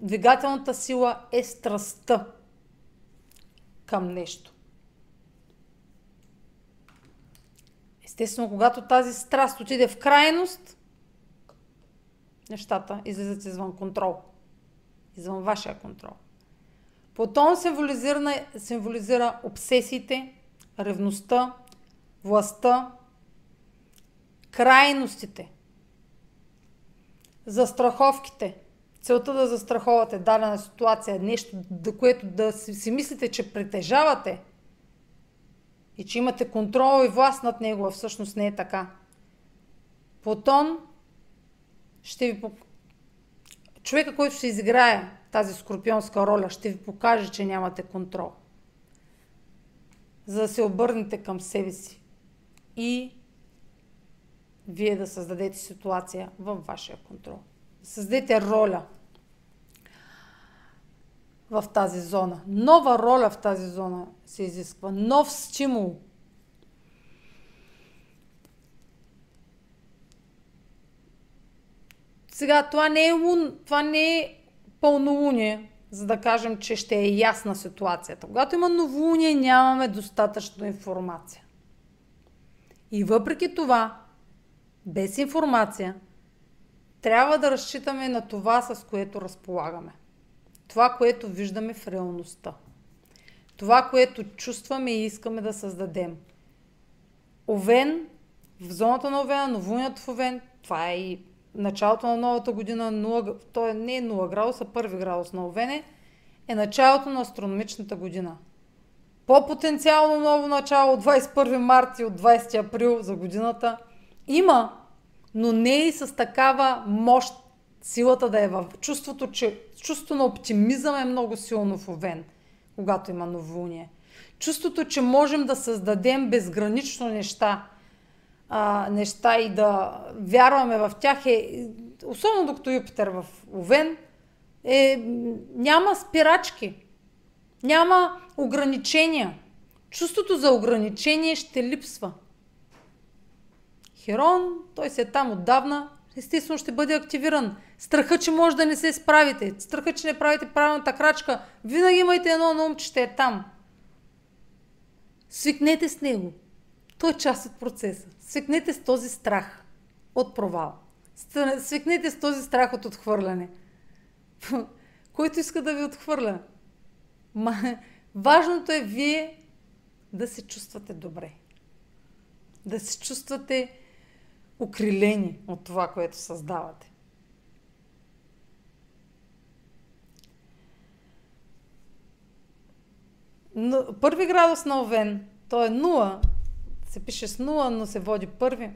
двигателната сила е страстта към нещо. Естествено, когато тази страст отиде в крайност, нещата излизат извън контрол. Извън вашия контрол. Плутон символизира, символизира обсесиите, ревността, властта, крайностите, застраховките. Целта да застраховате дадена ситуация, нещо, да което да си, мислите, че притежавате и че имате контрол и власт над него, а всъщност не е така. Плутон ще ви Човека, който ще изиграе тази скорпионска роля, ще ви покаже, че нямате контрол за да се обърнете към себе си и вие да създадете ситуация във вашия контрол. Създадете роля в тази зона. Нова роля в тази зона се изисква. Нов стимул. Сега, това не е, лун, това не е пълнолуние за да кажем, че ще е ясна ситуацията. Когато има новолуние, нямаме достатъчно информация. И въпреки това, без информация, трябва да разчитаме на това, с което разполагаме. Това, което виждаме в реалността. Това, което чувстваме и искаме да създадем. Овен, в зоната на Овена, новолунието в Овен, това е и началото на новата година, 0, то е не е 0 градуса, първи градус на Овене, е началото на астрономичната година. По-потенциално ново начало от 21 марта и от 20 април за годината има, но не и с такава мощ, силата да е в чувството, че чувството на оптимизъм е много силно в Овен, когато има новолуние. Чувството, че можем да създадем безгранично неща, а, неща и да вярваме в тях е, особено докато Юпитер в Овен, е, няма спирачки, няма ограничения. Чувството за ограничение ще липсва. Херон, той се е там отдавна, естествено ще бъде активиран. Страха, че може да не се справите, страха, че не правите правилната крачка, винаги имайте едно на ум, че ще е там. Свикнете с него. Той е част от процеса. Свикнете с този страх от провал. Свикнете с този страх от отхвърляне. Който иска да ви отхвърля. Важното е вие да се чувствате добре. Да се чувствате укрилени от това, което създавате. Но, първи градус на Овен, то е 0, се пише с 0, но се води първи.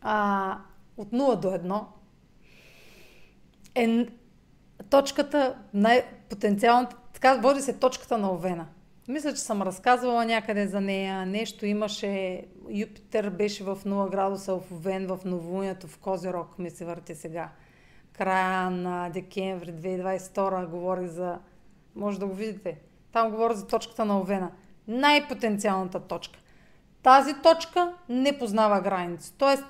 А, от 0 до 1 е точката, най-потенциалната, така води се точката на Овена. Мисля, че съм разказвала някъде за нея. Нещо имаше. Юпитер беше в 0 градуса в Овен, в новолунието в Козирог, ми се върти сега. Края на декември 2022 говорих за... Може да го видите. Там говоря за точката на Овена. Най-потенциалната точка. Тази точка не познава граници. Тоест,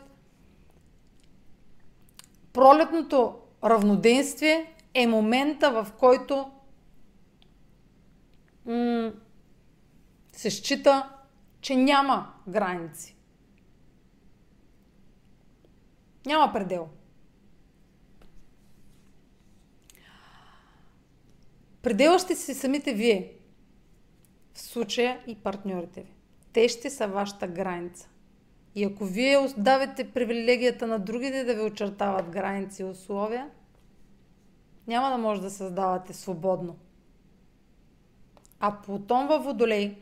пролетното равноденствие е момента, в който м- се счита, че няма граници. Няма предел. Предела ще си самите вие. В случая и партньорите ви. Те ще са вашата граница. И ако вие давате привилегията на другите да ви очертават граници и условия, няма да може да създавате свободно. А Плутон във Водолей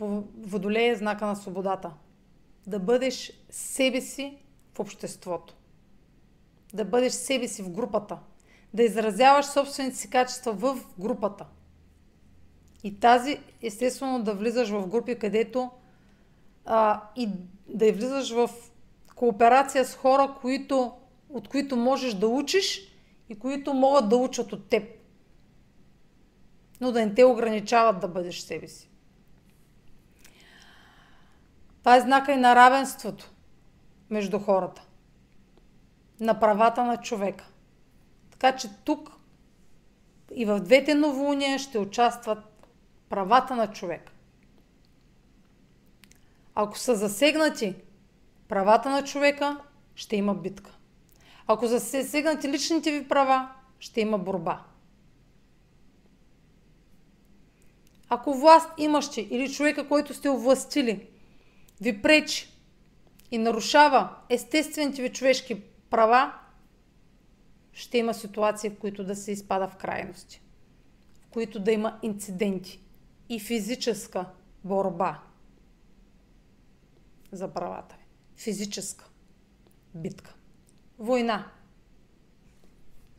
Водолей е знака на свободата. Да бъдеш себе си в обществото. Да бъдеш себе си в групата. Да изразяваш собствените си качества в групата. И тази, естествено, да влизаш в групи, където а, и да влизаш в кооперация с хора, които, от които можеш да учиш и които могат да учат от теб. Но да не те ограничават да бъдеш себе си. Това е знака и на равенството между хората. На правата на човека. Така че тук и в двете новолуния ще участват правата на човека. Ако са засегнати правата на човека, ще има битка. Ако са засегнати личните ви права, ще има борба. Ако власт имащи или човека, който сте овластили, ви пречи и нарушава естествените ви човешки права, ще има ситуации, в които да се изпада в крайности, в които да има инциденти и физическа борба за правата. Физическа битка. Война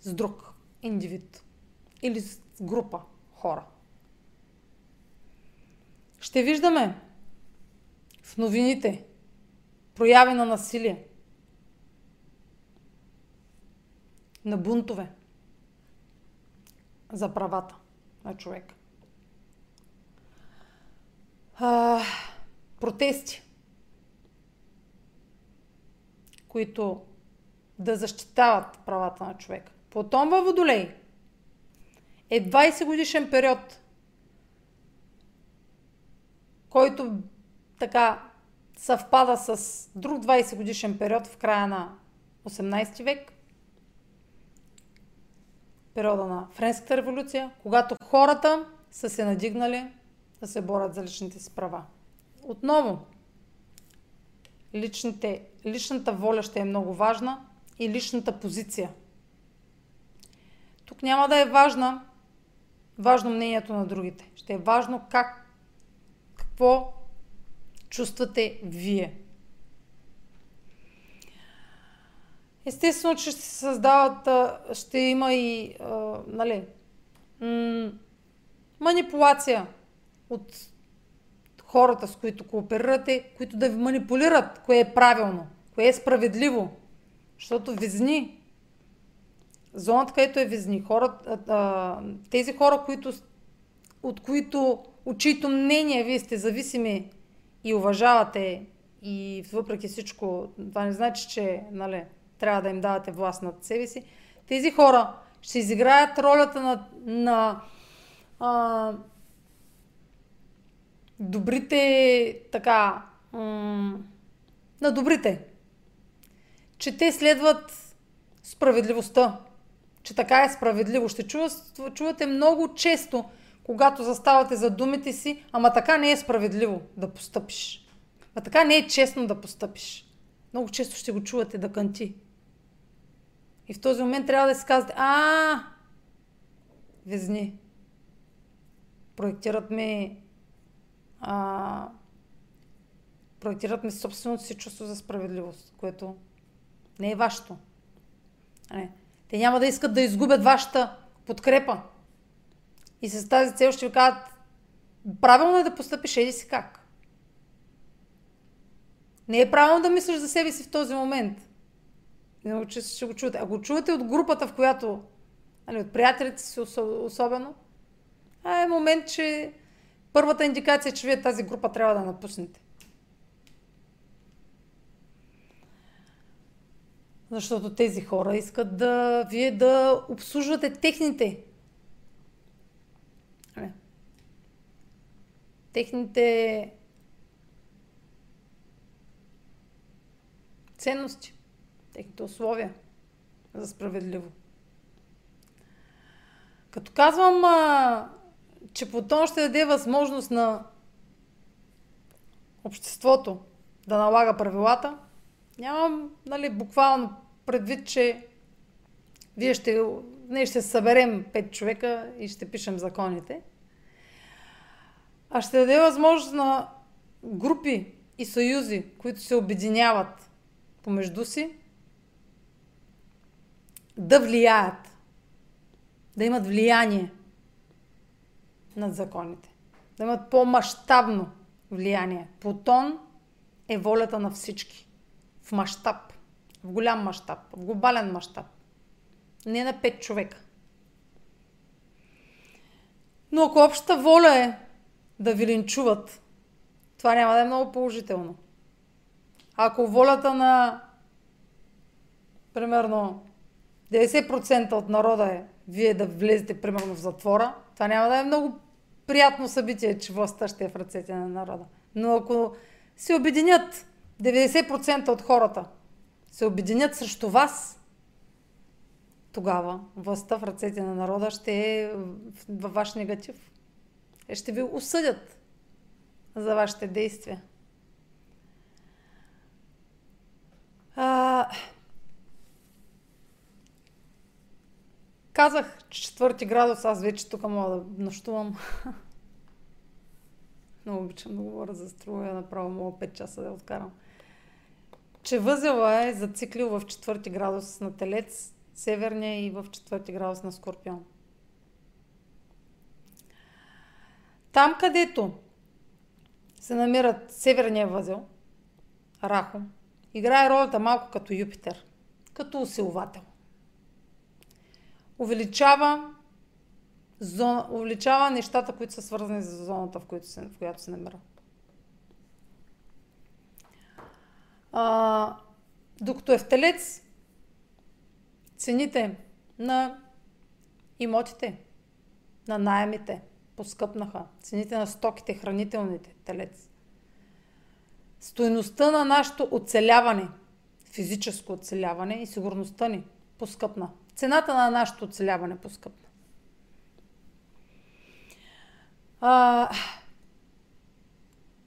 с друг индивид или с група хора. Ще виждаме в новините прояви на насилие, на бунтове за правата на човека. А, протести, които да защитават правата на човека. Потом във Водолей е 20 годишен период, който така съвпада с друг 20 годишен период в края на 18 век, периода на Френската революция, когато хората са се надигнали да се борят за личните си права. Отново, личните, личната воля ще е много важна и личната позиция. Тук няма да е важна, важно мнението на другите. Ще е важно как, какво чувствате вие. Естествено, че ще се създават, ще има и, а, нали, м- манипулация от хората, с които кооперирате, които да ви манипулират, кое е правилно, кое е справедливо. Защото визни, зоната, където е визни, хората, тези хора, които, от които, от чието мнение вие сте зависими и уважавате и въпреки всичко, това не значи, че нали, трябва да им давате власт над себе си, тези хора ще изиграят ролята на, на а, добрите, така, на добрите. Че те следват справедливостта. Че така е справедливо. Ще чувате много често, когато заставате за думите си, ама така не е справедливо да постъпиш. А така не е честно да постъпиш. Много често ще го чувате да канти. И в този момент трябва да си казвате, а, везни. Проектират ми а, проектират ми собственото си чувство за справедливост, което не е вашето. Не. Те няма да искат да изгубят вашата подкрепа. И с тази цел ще ви кажат, правилно е да постъпиш еди си как. Не е правилно да мислиш за себе си в този момент. Не че ще го чувате. Ако чувате от групата, в която, нали, от приятелите си особено, а е момент, че първата индикация е, че вие тази група трябва да напуснете. Защото тези хора искат да вие да обслужвате техните. Не. Техните ценности, техните условия за справедливо. Като казвам че потом ще даде възможност на обществото да налага правилата, нямам нали, буквално предвид, че вие ще, ние ще съберем пет човека и ще пишем законите, а ще даде възможност на групи и съюзи, които се обединяват помежду си, да влияят, да имат влияние над законите. Да имат по-масштабно влияние. Плутон е волята на всички. В мащаб. В голям мащаб. В глобален мащаб. Не на пет човека. Но ако общата воля е да ви линчуват, това няма да е много положително. Ако волята на примерно 90% от народа е вие да влезете примерно в затвора, това няма да е много приятно събитие, че властта ще е в ръцете на народа. Но ако се обединят 90% от хората, се обединят срещу вас, тогава властта в ръцете на народа ще е във ваш негатив. Ще ви осъдят за вашите действия. А, Казах, че четвърти градус, аз вече тук мога да нощувам. Много обичам да говоря за струя, направо мога 5 часа да откарам. Че възела е зациклил в четвърти градус на Телец, северния и в четвърти градус на Скорпион. Там, където се намират северния възел, Рахо, играе ролята малко като Юпитер, като усилвател увеличава, зона, увеличава нещата, които са свързани с зоната, в, която се, в която се намира. А, докато е в телец, цените на имотите, на найемите поскъпнаха. Цените на стоките, хранителните, телец. Стоеността на нашето оцеляване, физическо оцеляване и сигурността ни поскъпна. Цената на нашето оцеляване поскъпна. А,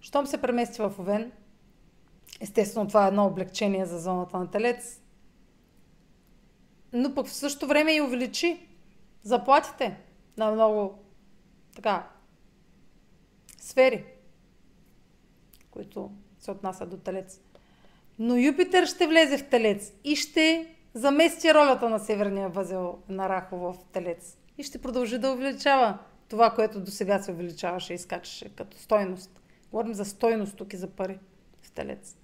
щом се премести в Овен, естествено това е едно облегчение за зоната на Телец, но пък в същото време и увеличи заплатите на много така сфери, които се отнасят до Телец. Но Юпитер ще влезе в Телец и ще замести ролята на северния възел на Рахово в Телец. И ще продължи да увеличава това, което до сега се увеличаваше и скачаше като стойност. Говорим за стойност тук и за пари в Телец.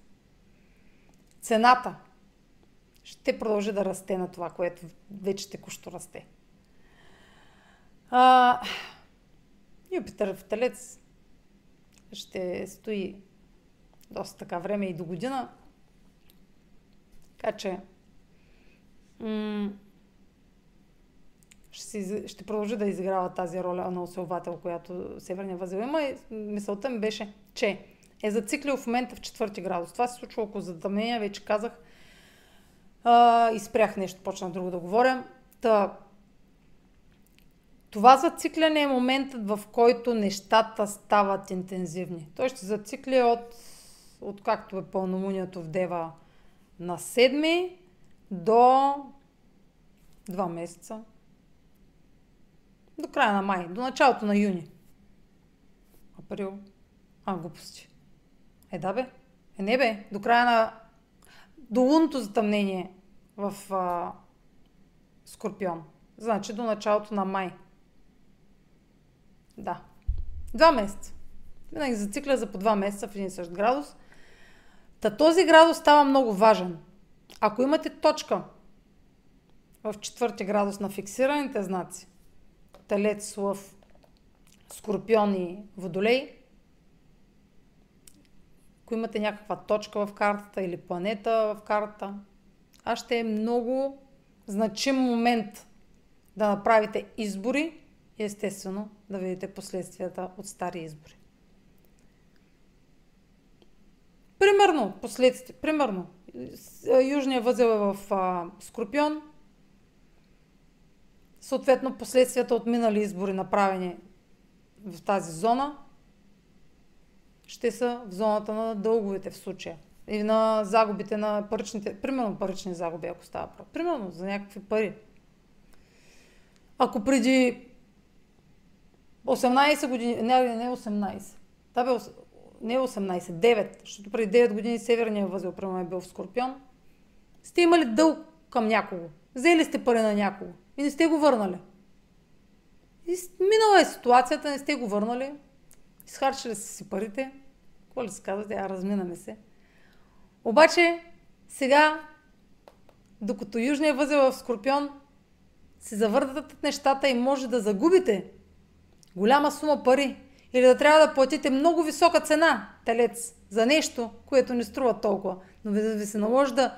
Цената ще продължи да расте на това, което вече текущо расте. А, Юпитер в Телец ще стои доста така време и до година. Така че м- ще, си, ще продължи да изиграва тази роля на усилвател, която Северния възел има. И мисълта ми беше, че е зациклил в момента в четвърти градус. Това се случва около затъмнение, вече казах. А, и спрях нещо, почна друго да говоря. Та, това зацикляне е моментът, в който нещата стават интензивни. Той ще зацикли от, от както е пълномунието в Дева на 7 до 2 месеца. До края на май, до началото на юни. Април. А, глупости. Е, да бе. Е, не бе. До края на... До лунното затъмнение в а... Скорпион. Значи до началото на май. Да. Два месеца. Винаги зацикля за по два месеца в един същ градус. Та този градус става много важен. Ако имате точка в четвърти градус на фиксираните знаци, Телец, Лъв, Скорпион и Водолей, ако имате някаква точка в картата или планета в картата, а ще е много значим момент да направите избори и естествено да видите последствията от стари избори. Примерно, последствия, примерно, Южния възел е в а, Скорпион, съответно последствията от минали избори, направени в тази зона, ще са в зоната на дълговете в случая. И на загубите на паричните, примерно парични загуби, ако става право. Примерно за някакви пари. Ако преди 18 години, не, не 18, да бе, не 18, 9, защото преди 9 години Северния възел, примерно е бил в Скорпион, сте имали дълг към някого. Взели сте пари на някого и не сте го върнали. И минала е ситуацията, не сте го върнали, изхарчили сте си парите, какво ли се казвате, а разминаме се. Обаче, сега, докато Южния възел в Скорпион се завъртат нещата и може да загубите голяма сума пари или да трябва да платите много висока цена, телец, за нещо, което не струва толкова, но ви, ви се наложи да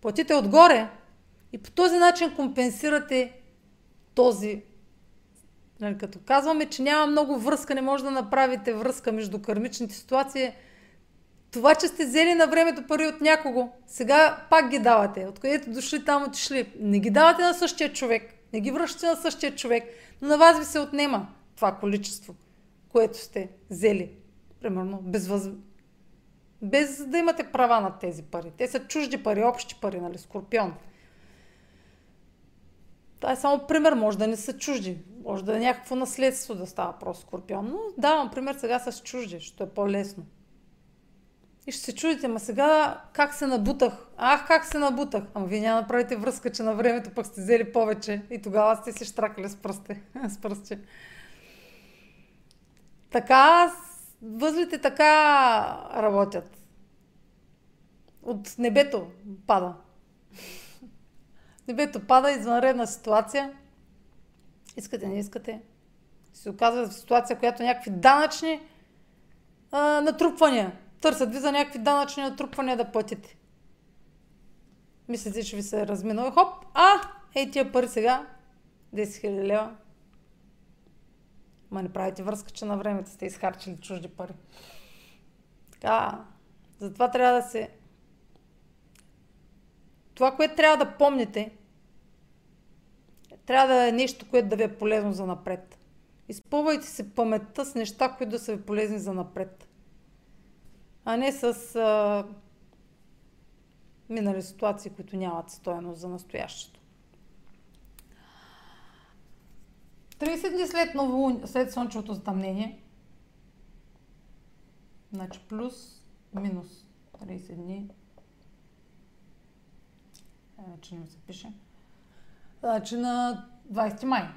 платите отгоре и по този начин компенсирате този Нали, като казваме, че няма много връзка, не може да направите връзка между кармичните ситуации, това, че сте взели на времето пари от някого, сега пак ги давате. Откъдето дошли, там отишли. Не ги давате на същия човек. Не ги връщате на същия човек. Но на вас ви се отнема това количество, което сте взели. Примерно, без, въз... без да имате права на тези пари. Те са чужди пари, общи пари, нали? Скорпион. Това е само пример, може да не са чужди. Може да е някакво наследство да става просто скорпион. Но давам пример сега с чужди, защото е по-лесно. И ще се чудите, ма сега как се набутах? Ах, как се набутах? Ама вие няма да правите връзка, че на времето пък сте взели повече и тогава сте си штракали с пръсти. с пръсти. Така, възлите така работят. От небето пада. Небето пада, извънредна ситуация. Искате, не искате. Се оказва в ситуация, която някакви данъчни а, натрупвания. Търсят ви за някакви данъчни натрупвания да платите. Мислите, че ви се е разминал. Хоп, а, ей тия пари сега, 10 000 лева. Ма не правите връзка, че на времето сте изхарчили чужди пари. Така, затова трябва да се това, което трябва да помните, трябва да е нещо, което да ви е полезно за напред. Изпълвайте се паметта с неща, които да са ви полезни за напред. А не с а, минали ситуации, които нямат стоеност за настоящето. 30 дни след, ново, след слънчевото затъмнение, значи плюс, минус 30 дни, е, не се пише, значи на 20 май.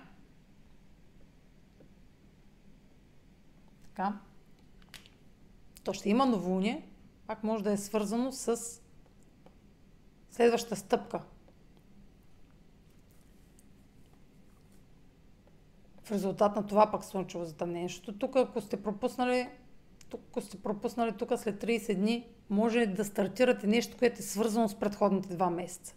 Така. То ще има новолуние, пак може да е свързано с следваща стъпка. В резултат на това пък слънчево затъмнение. Защото тук, ако сте пропуснали, тук, ако сте пропуснали тук след 30 дни, може да стартирате нещо, което е свързано с предходните два месеца.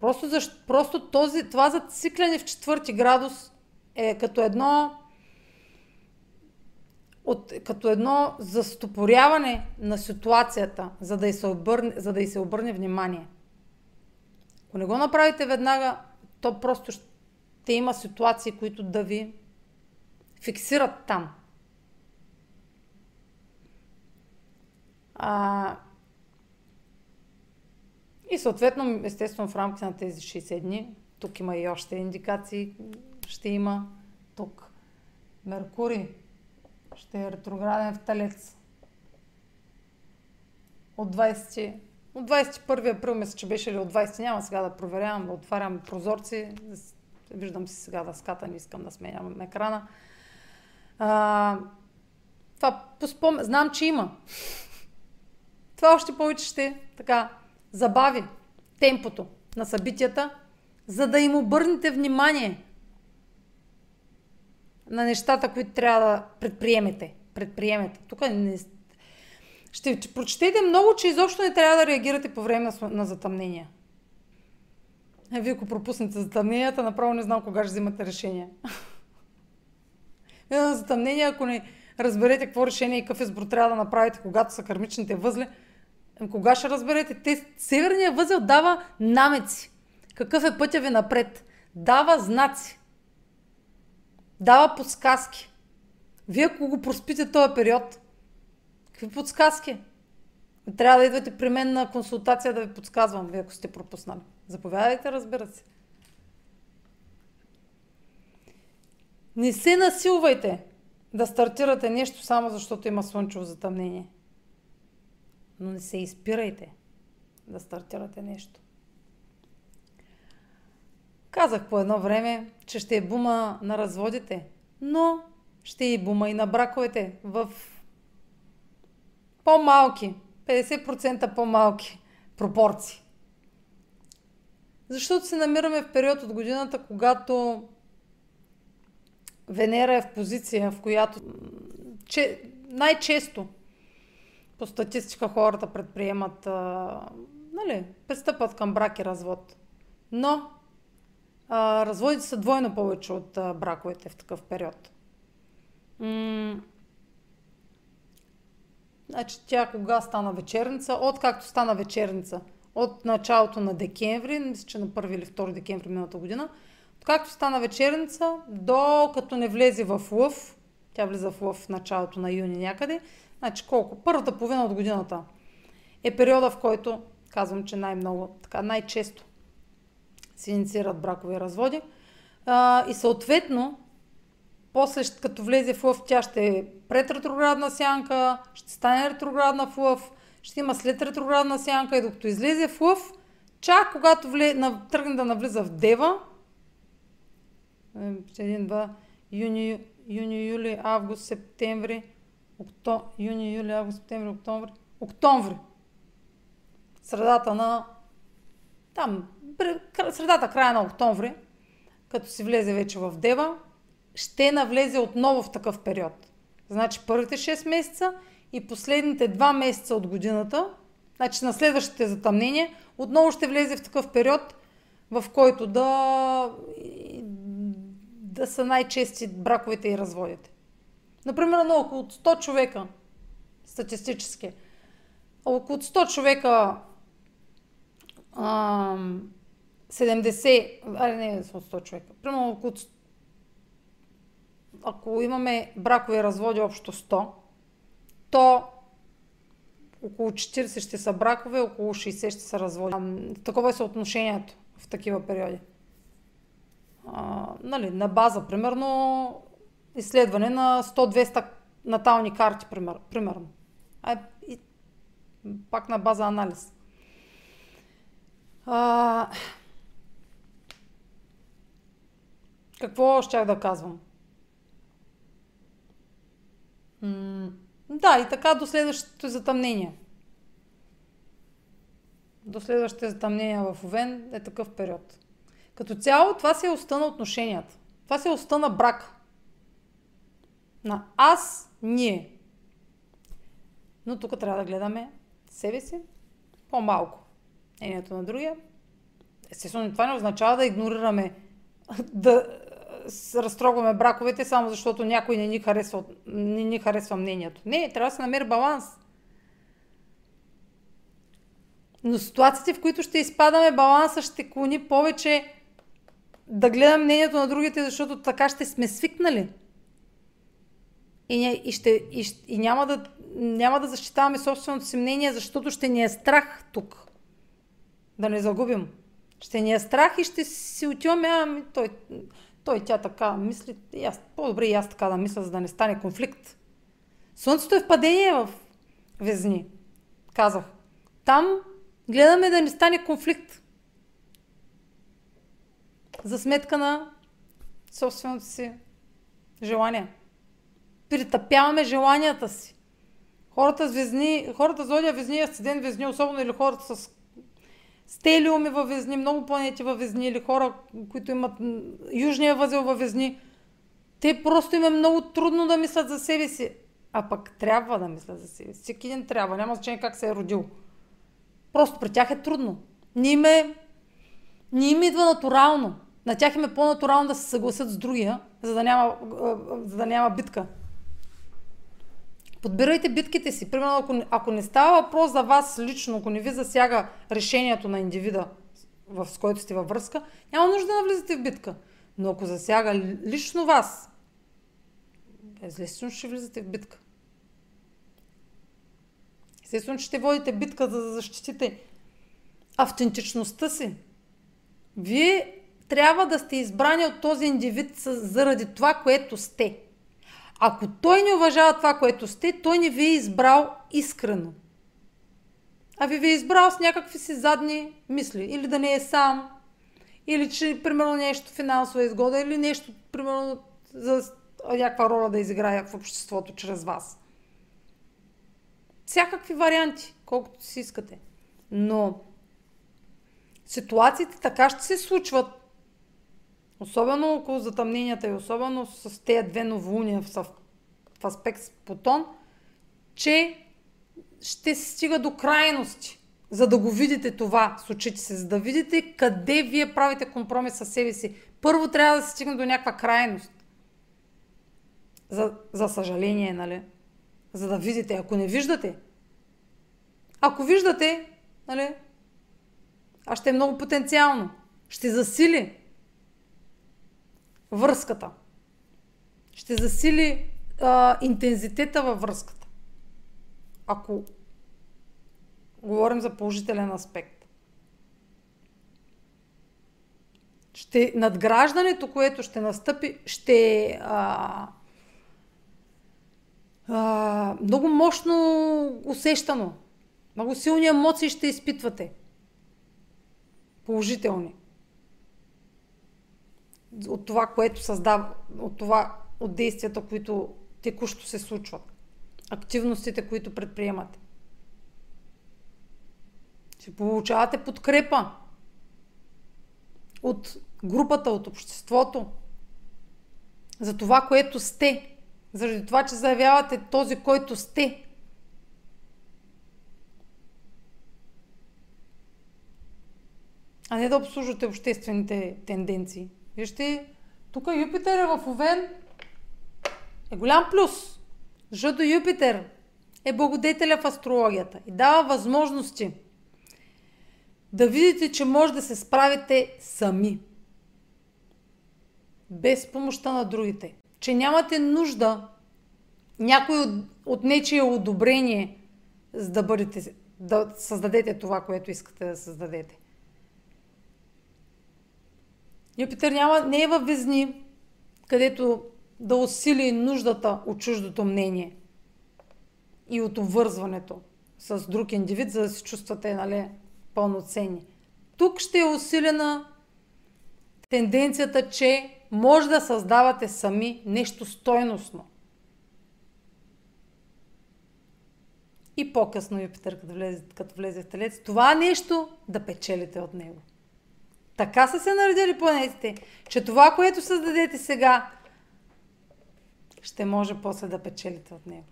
Просто, защо, просто този, това зацикляне в четвърти градус е като едно от, като едно застопоряване на ситуацията, за да, се обърне, за да й се обърне внимание. Ако не го направите веднага, то просто ще има ситуации, които да ви фиксират там. А, и съответно, естествено, в рамките на тези 60 дни, тук има и още индикации, ще има тук Меркурий ще е ретрограден в Талец. От 20 от 21 април мисля, че беше ли от 20, няма сега да проверявам, отварям прозорци. Виждам си сега да не искам да сменям екрана. А, това поспом... знам, че има. Това още повече ще така забави темпото на събитията, за да им обърнете внимание на нещата, които трябва да предприемете. Предприемете. Тук не... Ще прочетете много, че изобщо не трябва да реагирате по време на затъмнения. А вие ако пропуснете затъмненията, направо не знам кога ще взимате решение. на затъмнение, ако не разберете какво решение и какъв избор трябва да направите, когато са кармичните възли, кога ще разберете? Те, северният възел дава намеци. Какъв е пътя ви напред? Дава знаци дава подсказки. Вие ако го проспите този период, какви подсказки? Трябва да идвате при мен на консултация да ви подсказвам, вие ако сте пропуснали. Заповядайте, разбира се. Не се насилвайте да стартирате нещо само защото има слънчево затъмнение. Но не се изпирайте да стартирате нещо. Казах по едно време, че ще е бума на разводите, но ще е бума и на браковете в по-малки, 50% по-малки пропорции. Защото се намираме в период от годината, когато Венера е в позиция, в която че, най-често по статистика хората предприемат, а, нали, пристъпат към брак и развод. Но а, разводите са двойно повече от а, браковете в такъв период. М- значи тя кога стана вечерница? От както стана вечерница. От началото на декември, мисля, че на 1 или 2 декември миналата година, както стана вечерница, до като не влезе в лъв, тя влиза в лъв в началото на юни някъде, значи колко? Първата половина от годината е периода, в който, казвам, че най-много, така най-често се инициират бракови разводи. А, и съответно, после като влезе в лъв, тя ще е пред ретроградна сянка, ще стане ретроградна в лъв, ще има след ретроградна сянка и докато излезе в лъв, чак когато вле, на, тръгне да навлиза в Дева, е, един, два, юни, юни, юли, август, септември, окто, юни, юли, август, септември, октомври, октомври. Средата на там средата, края на октомври, като си влезе вече в Дева, ще навлезе отново в такъв период. Значи първите 6 месеца и последните 2 месеца от годината, значи на следващите затъмнения, отново ще влезе в такъв период, в който да, да са най-чести браковете и разводите. Например, на около 100 човека, статистически, около 100 човека ам, 70, а не 100 човека, примерно около ако имаме бракови разводи общо 100, то около 40 ще са бракове, около 60 ще са разводи. Такова е съотношението в такива периоди. А, нали, на база, примерно, изследване на 100-200 натални карти, пример, примерно. А, и, пак на база анализ. А, какво щях да казвам? М- да, и така до следващото затъмнение. До следващите затъмнения в Овен е такъв период. Като цяло това се е оста на отношенията. Това се е оста на брак. На аз, ние. Но тук трябва да гледаме себе си по-малко. Ението на другия. Естествено, това не означава да игнорираме, да разтрогваме браковете само защото някой не ни харесва, не ни харесва мнението. Не, трябва да се намери баланс. Но ситуациите, в които ще изпадаме, баланса ще клони повече да гледам мнението на другите, защото така ще сме свикнали. И, и, ще, и, и няма, да, няма да защитаваме собственото си мнение, защото ще ни е страх тук. Да не загубим. Ще ни е страх и ще си отиваме, ами той, той тя така мисли, и аз, по-добре и аз така да мисля, за да не стане конфликт. Слънцето е в падение в Везни, казах. Там гледаме да не стане конфликт. За сметка на собственото си желание. Притъпяваме желанията си. Хората, звездни, хората зодия Везни, асцендент Везни, особено или хората с стелиуми във Везни, много планети във Везни или хора, които имат южния възел във Везни, те просто им е много трудно да мислят за себе си. А пък трябва да мислят за себе си. Всеки един трябва. Няма значение как се е родил. Просто при тях е трудно. Не им, е, не им идва натурално. На тях им е по-натурално да се съгласят с другия, за да няма, за да няма битка. Подбирайте битките си. Примерно, ако, ако не става въпрос за вас лично, ако не ви засяга решението на индивида, в, с който сте във връзка, няма нужда да навлизате в битка. Но ако засяга лично вас, естествено ще влизате в битка. Естествено, ще водите битка за да защитите автентичността си. Вие трябва да сте избрани от този индивид заради това, което сте. Ако той не уважава това, което сте, той не ви е избрал искрено. А ви ви е избрал с някакви си задни мисли. Или да не е сам, или че, примерно, нещо финансова изгода, или нещо, примерно, за някаква роля да изиграе в обществото чрез вас. Всякакви варианти, колкото си искате. Но ситуациите така ще се случват, Особено около затъмненията и особено с тези две новолуния в, в аспект с Плутон, че ще се стига до крайности, за да го видите това с очите си, за да видите къде вие правите компромис със себе си. Първо трябва да се стигне до някаква крайност. За, за съжаление, нали? За да видите. Ако не виждате, ако виждате, нали? А ще е много потенциално. Ще засили връзката. Ще засили а, интензитета във връзката. Ако говорим за положителен аспект. Ще, надграждането, което ще настъпи, ще а, много мощно усещано. Много силни емоции ще изпитвате. Положителни от това, което създава, от това, от действията, които текущо се случват. Активностите, които предприемате. Ще получавате подкрепа от групата, от обществото, за това, което сте. Заради това, че заявявате този, който сте. А не да обслужвате обществените тенденции. Вижте, тук Юпитер е в Овен е голям плюс. Защото Юпитер е благодетеля в астрологията и дава възможности да видите, че може да се справите сами. Без помощта на другите. Че нямате нужда някой от, от нечие одобрение, за да бъдете, да създадете това, което искате да създадете. Юпитер няма, не е във везни, където да усили нуждата от чуждото мнение и от обвързването с друг индивид, за да се чувствате нали, пълноценни. Тук ще е усилена тенденцията, че може да създавате сами нещо стойностно. И по-късно Юпитер, като влезе, като влезе в Телец, това нещо да печелите от него. Така са се наредили планетите, че това, което създадете сега, ще може после да печелите от него.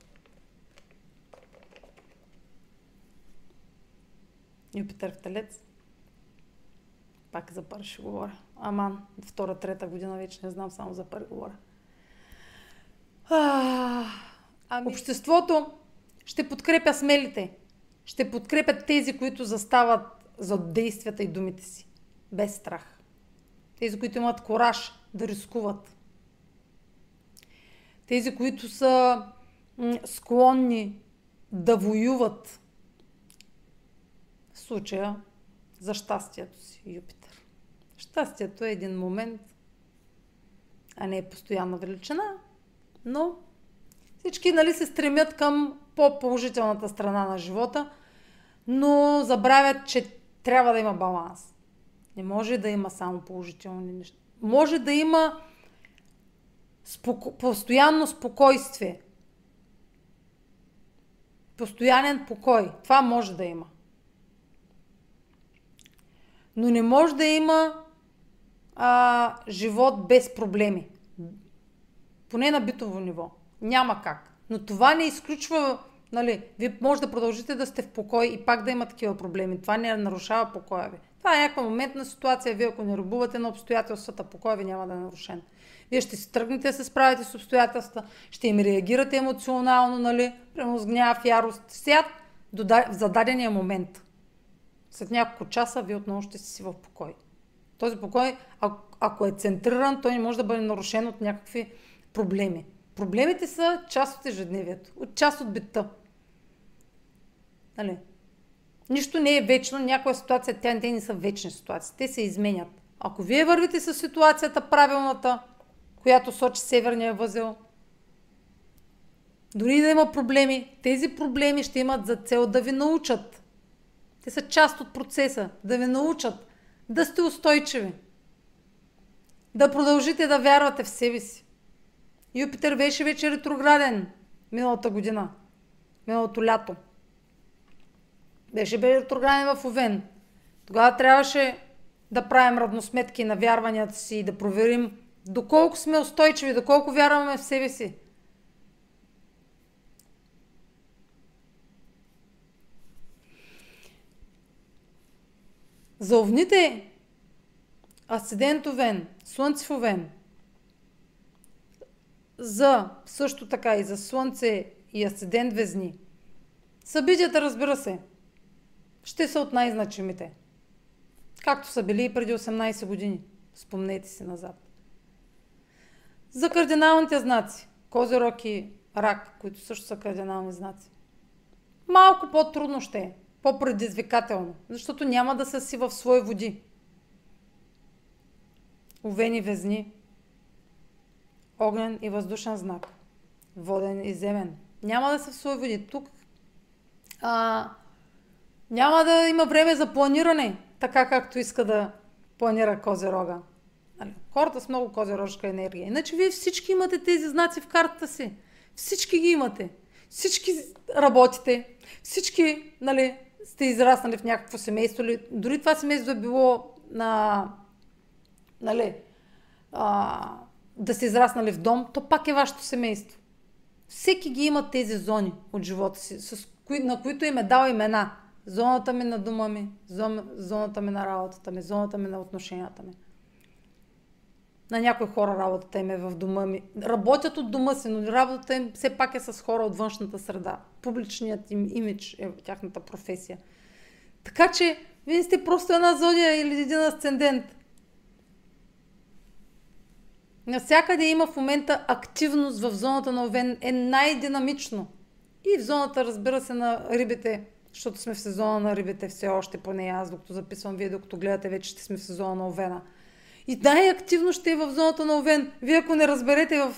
Юпитер в Телец. Пак за пари ще говоря. Аман, втора, трета година вече не знам, само за пари говоря. А, ами... Обществото ще подкрепя смелите. Ще подкрепят тези, които застават за действията и думите си. Без страх. Тези, които имат кораж да рискуват. Тези, които са склонни да воюват. В случая за щастието си, Юпитер. Щастието е един момент, а не е постоянна величина, но всички нали, се стремят към по-положителната страна на живота, но забравят, че трябва да има баланс. Не може да има само положителни неща. Може да има споко... постоянно спокойствие. Постоянен покой. Това може да има. Но не може да има а, живот без проблеми. Поне на битово ниво. Няма как. Но това не изключва, нали, вие може да продължите да сте в покой и пак да има такива проблеми. Това не нарушава покоя ви. Това е някаква моментна ситуация. Вие ако не рубувате на обстоятелствата, покоя ви няма да е нарушен. Вие ще си тръгнете да се справите с обстоятелства, ще им реагирате емоционално, нали, прямо с гняв, ярост, свят, в зададения момент. След няколко часа вие отново ще си в покой. Този покой, ако е центриран, той не може да бъде нарушен от някакви проблеми. Проблемите са част от ежедневието, от част от бита. Нали? Нищо не е вечно, някоя ситуация, тя те не са вечни ситуации, те се изменят. Ако вие вървите с ситуацията правилната, която сочи северния възел, дори да има проблеми, тези проблеми ще имат за цел да ви научат. Те са част от процеса, да ви научат да сте устойчиви, да продължите да вярвате в себе си. Юпитер беше вече ретрограден миналата година, миналото лято. Беше бе ретрограден в Овен. Тогава трябваше да правим равносметки на вярванията си и да проверим доколко сме устойчиви, доколко вярваме в себе си. За овните асцендент Овен, Слънце в Овен, за също така и за Слънце и Асцендент Везни. Събитията, разбира се, ще са от най-значимите. Както са били и преди 18 години. Спомнете си назад. За кардиналните знаци. Козирог и рак, които също са кардинални знаци. Малко по-трудно ще е. По-предизвикателно. Защото няма да са си в свои води. Овени везни огнен и въздушен знак. Воден и земен. Няма да се свои води. Тук а, няма да има време за планиране, така както иска да планира Козерога. Нали? Хората с много козерожка енергия. Иначе вие всички имате тези знаци в картата си. Всички ги имате. Всички работите. Всички нали, сте израснали в някакво семейство. Дори това семейство е било на... Нали, а, да сте израснали в дом, то пак е вашето семейство. Всеки ги има тези зони от живота си, с кои, на които им е дал имена. Зоната ми на дома ми, зоната ми на работата ми, зоната ми на отношенията ми. На някои хора работата им е в дома ми. Работят от дома си, но работата им все пак е с хора от външната среда. Публичният им имидж е тяхната професия. Така че Вие сте просто една зодия или един асцендент. Навсякъде има в момента активност в зоната на Овен. Е най-динамично. И в зоната, разбира се, на рибите, защото сме в сезона на рибите все още, поне аз, докато записвам вие, докато гледате, вече ще сме в сезона на Овена. И най-активно ще е в зоната на Овен. Вие ако не разберете в,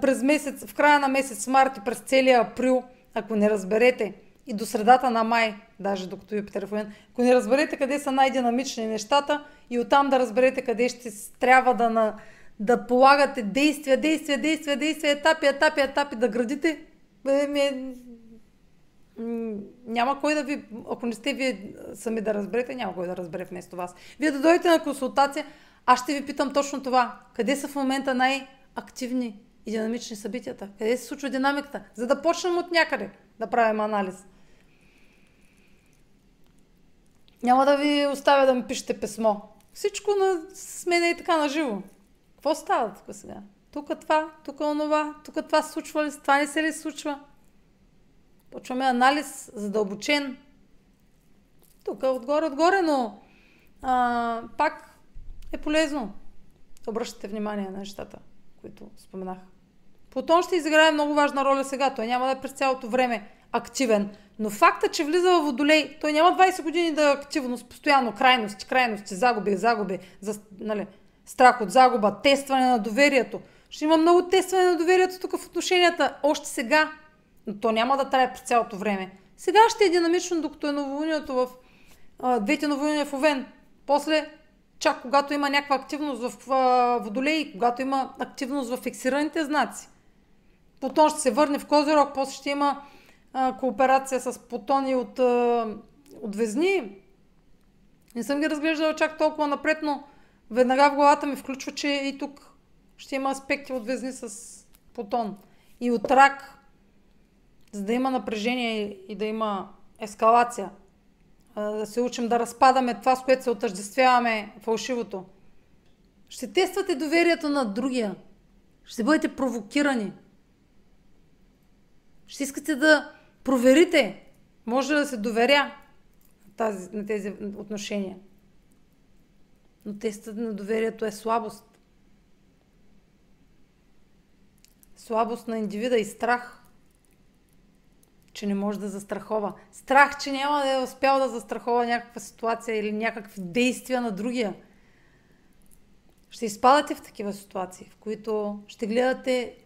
през месец, в края на месец март и през целия април, ако не разберете и до средата на май, даже докато Юпитер в Овен, ако не разберете къде са най-динамични нещата и оттам да разберете къде ще трябва да, на, да полагате действия, действия, действия, действия, етапи, етапи, етапи, да градите, е, няма кой да ви, ако не сте вие сами да разберете, няма кой да разбере вместо вас. Вие да дойдете на консултация, аз ще ви питам точно това. Къде са в момента най-активни и динамични събитията? Къде се случва динамиката? За да почнем от някъде да правим анализ. Няма да ви оставя да ми пишете писмо. Всичко на, с мен е така на живо. Какво става тук сега? Тук това, тук онова, тук това се случва ли, това не се ли случва? Почваме анализ задълбочен. Тук отгоре, отгоре, но а, пак е полезно обръщате внимание на нещата, които споменах. Плутон ще изиграе много важна роля сега. Той няма да е през цялото време активен. Но факта, че влиза в водолей, той няма 20 години да е активност, постоянно крайности, крайности, загуби, загуби, за, нали, страх от загуба, тестване на доверието. Ще има много тестване на доверието тук в отношенията, още сега. Но то няма да трае през цялото време. Сега ще е динамично, докато е новолунието в а, двете новолуния в Овен. После чак когато има някаква активност в Водолей, когато има активност в фиксираните знаци. Плутон ще се върне в Козирог, после ще има а, кооперация с Плутони от, а, от Везни. Не съм ги разглеждала чак толкова напред, но веднага в главата ми включва, че и тук ще има аспекти от Везни с Плутон. И от Рак, за да има напрежение и да има ескалация – да се учим да разпадаме това, с което се отъждествяваме фалшивото. Ще тествате доверието на другия. Ще бъдете провокирани. Ще искате да проверите, може да се доверя тази, на тези отношения. Но тестът на доверието е слабост. Слабост на индивида и страх – че не може да застрахова. Страх, че няма да е успял да застрахова някаква ситуация или някакви действия на другия. Ще изпадате в такива ситуации, в които ще гледате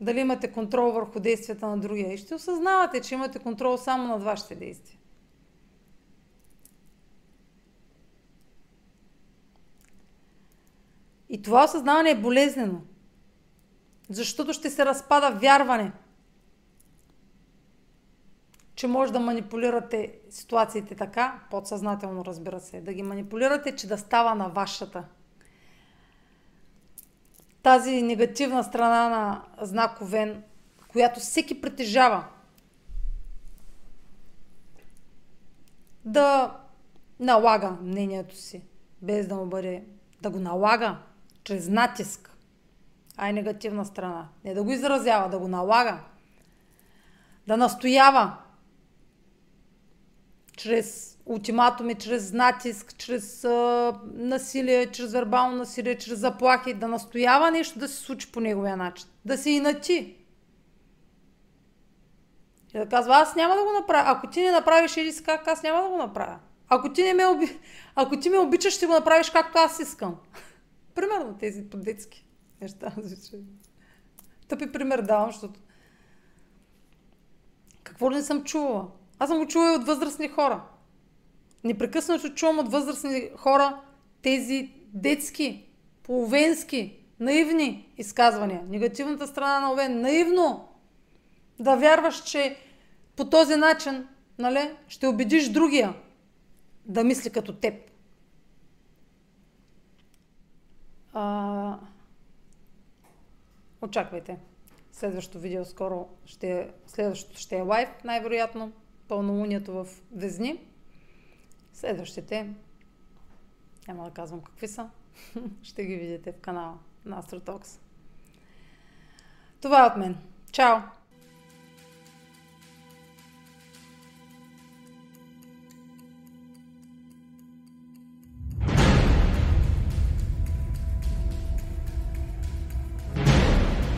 дали имате контрол върху действията на другия и ще осъзнавате, че имате контрол само над вашите действия. И това осъзнаване е болезнено, защото ще се разпада вярване – че може да манипулирате ситуациите така, подсъзнателно разбира се, да ги манипулирате, че да става на вашата. Тази негативна страна на знак Овен, която всеки притежава, да налага мнението си, без да му бъде, да го налага чрез натиск, а е негативна страна. Не да го изразява, да го налага, да настоява, чрез ултиматуми, чрез натиск, чрез а, насилие, чрез вербално насилие, чрез заплахи, да настоява нещо да се случи по неговия начин. Да се инати. И да казва, аз няма да го направя. Ако ти не направиш или как, аз няма да го направя. Ако ти, не ме, оби... Ако ти ме обичаш, ще го направиш както аз искам. Примерно тези по-детски неща. Тъпи пример давам, защото какво ли не съм чувала? Аз съм го чувала и от възрастни хора. Непрекъснато чувам от възрастни хора тези детски, половенски, наивни изказвания. Негативната страна на Овен. Наивно да вярваш, че по този начин нали, ще убедиш другия да мисли като теб. А... Очаквайте. Следващото видео скоро ще, следващото ще е лайв, най-вероятно пълнолунието в Везни. Следващите, няма да казвам какви са, ще ги видите в канала на Astrotalks. Това е от мен. Чао!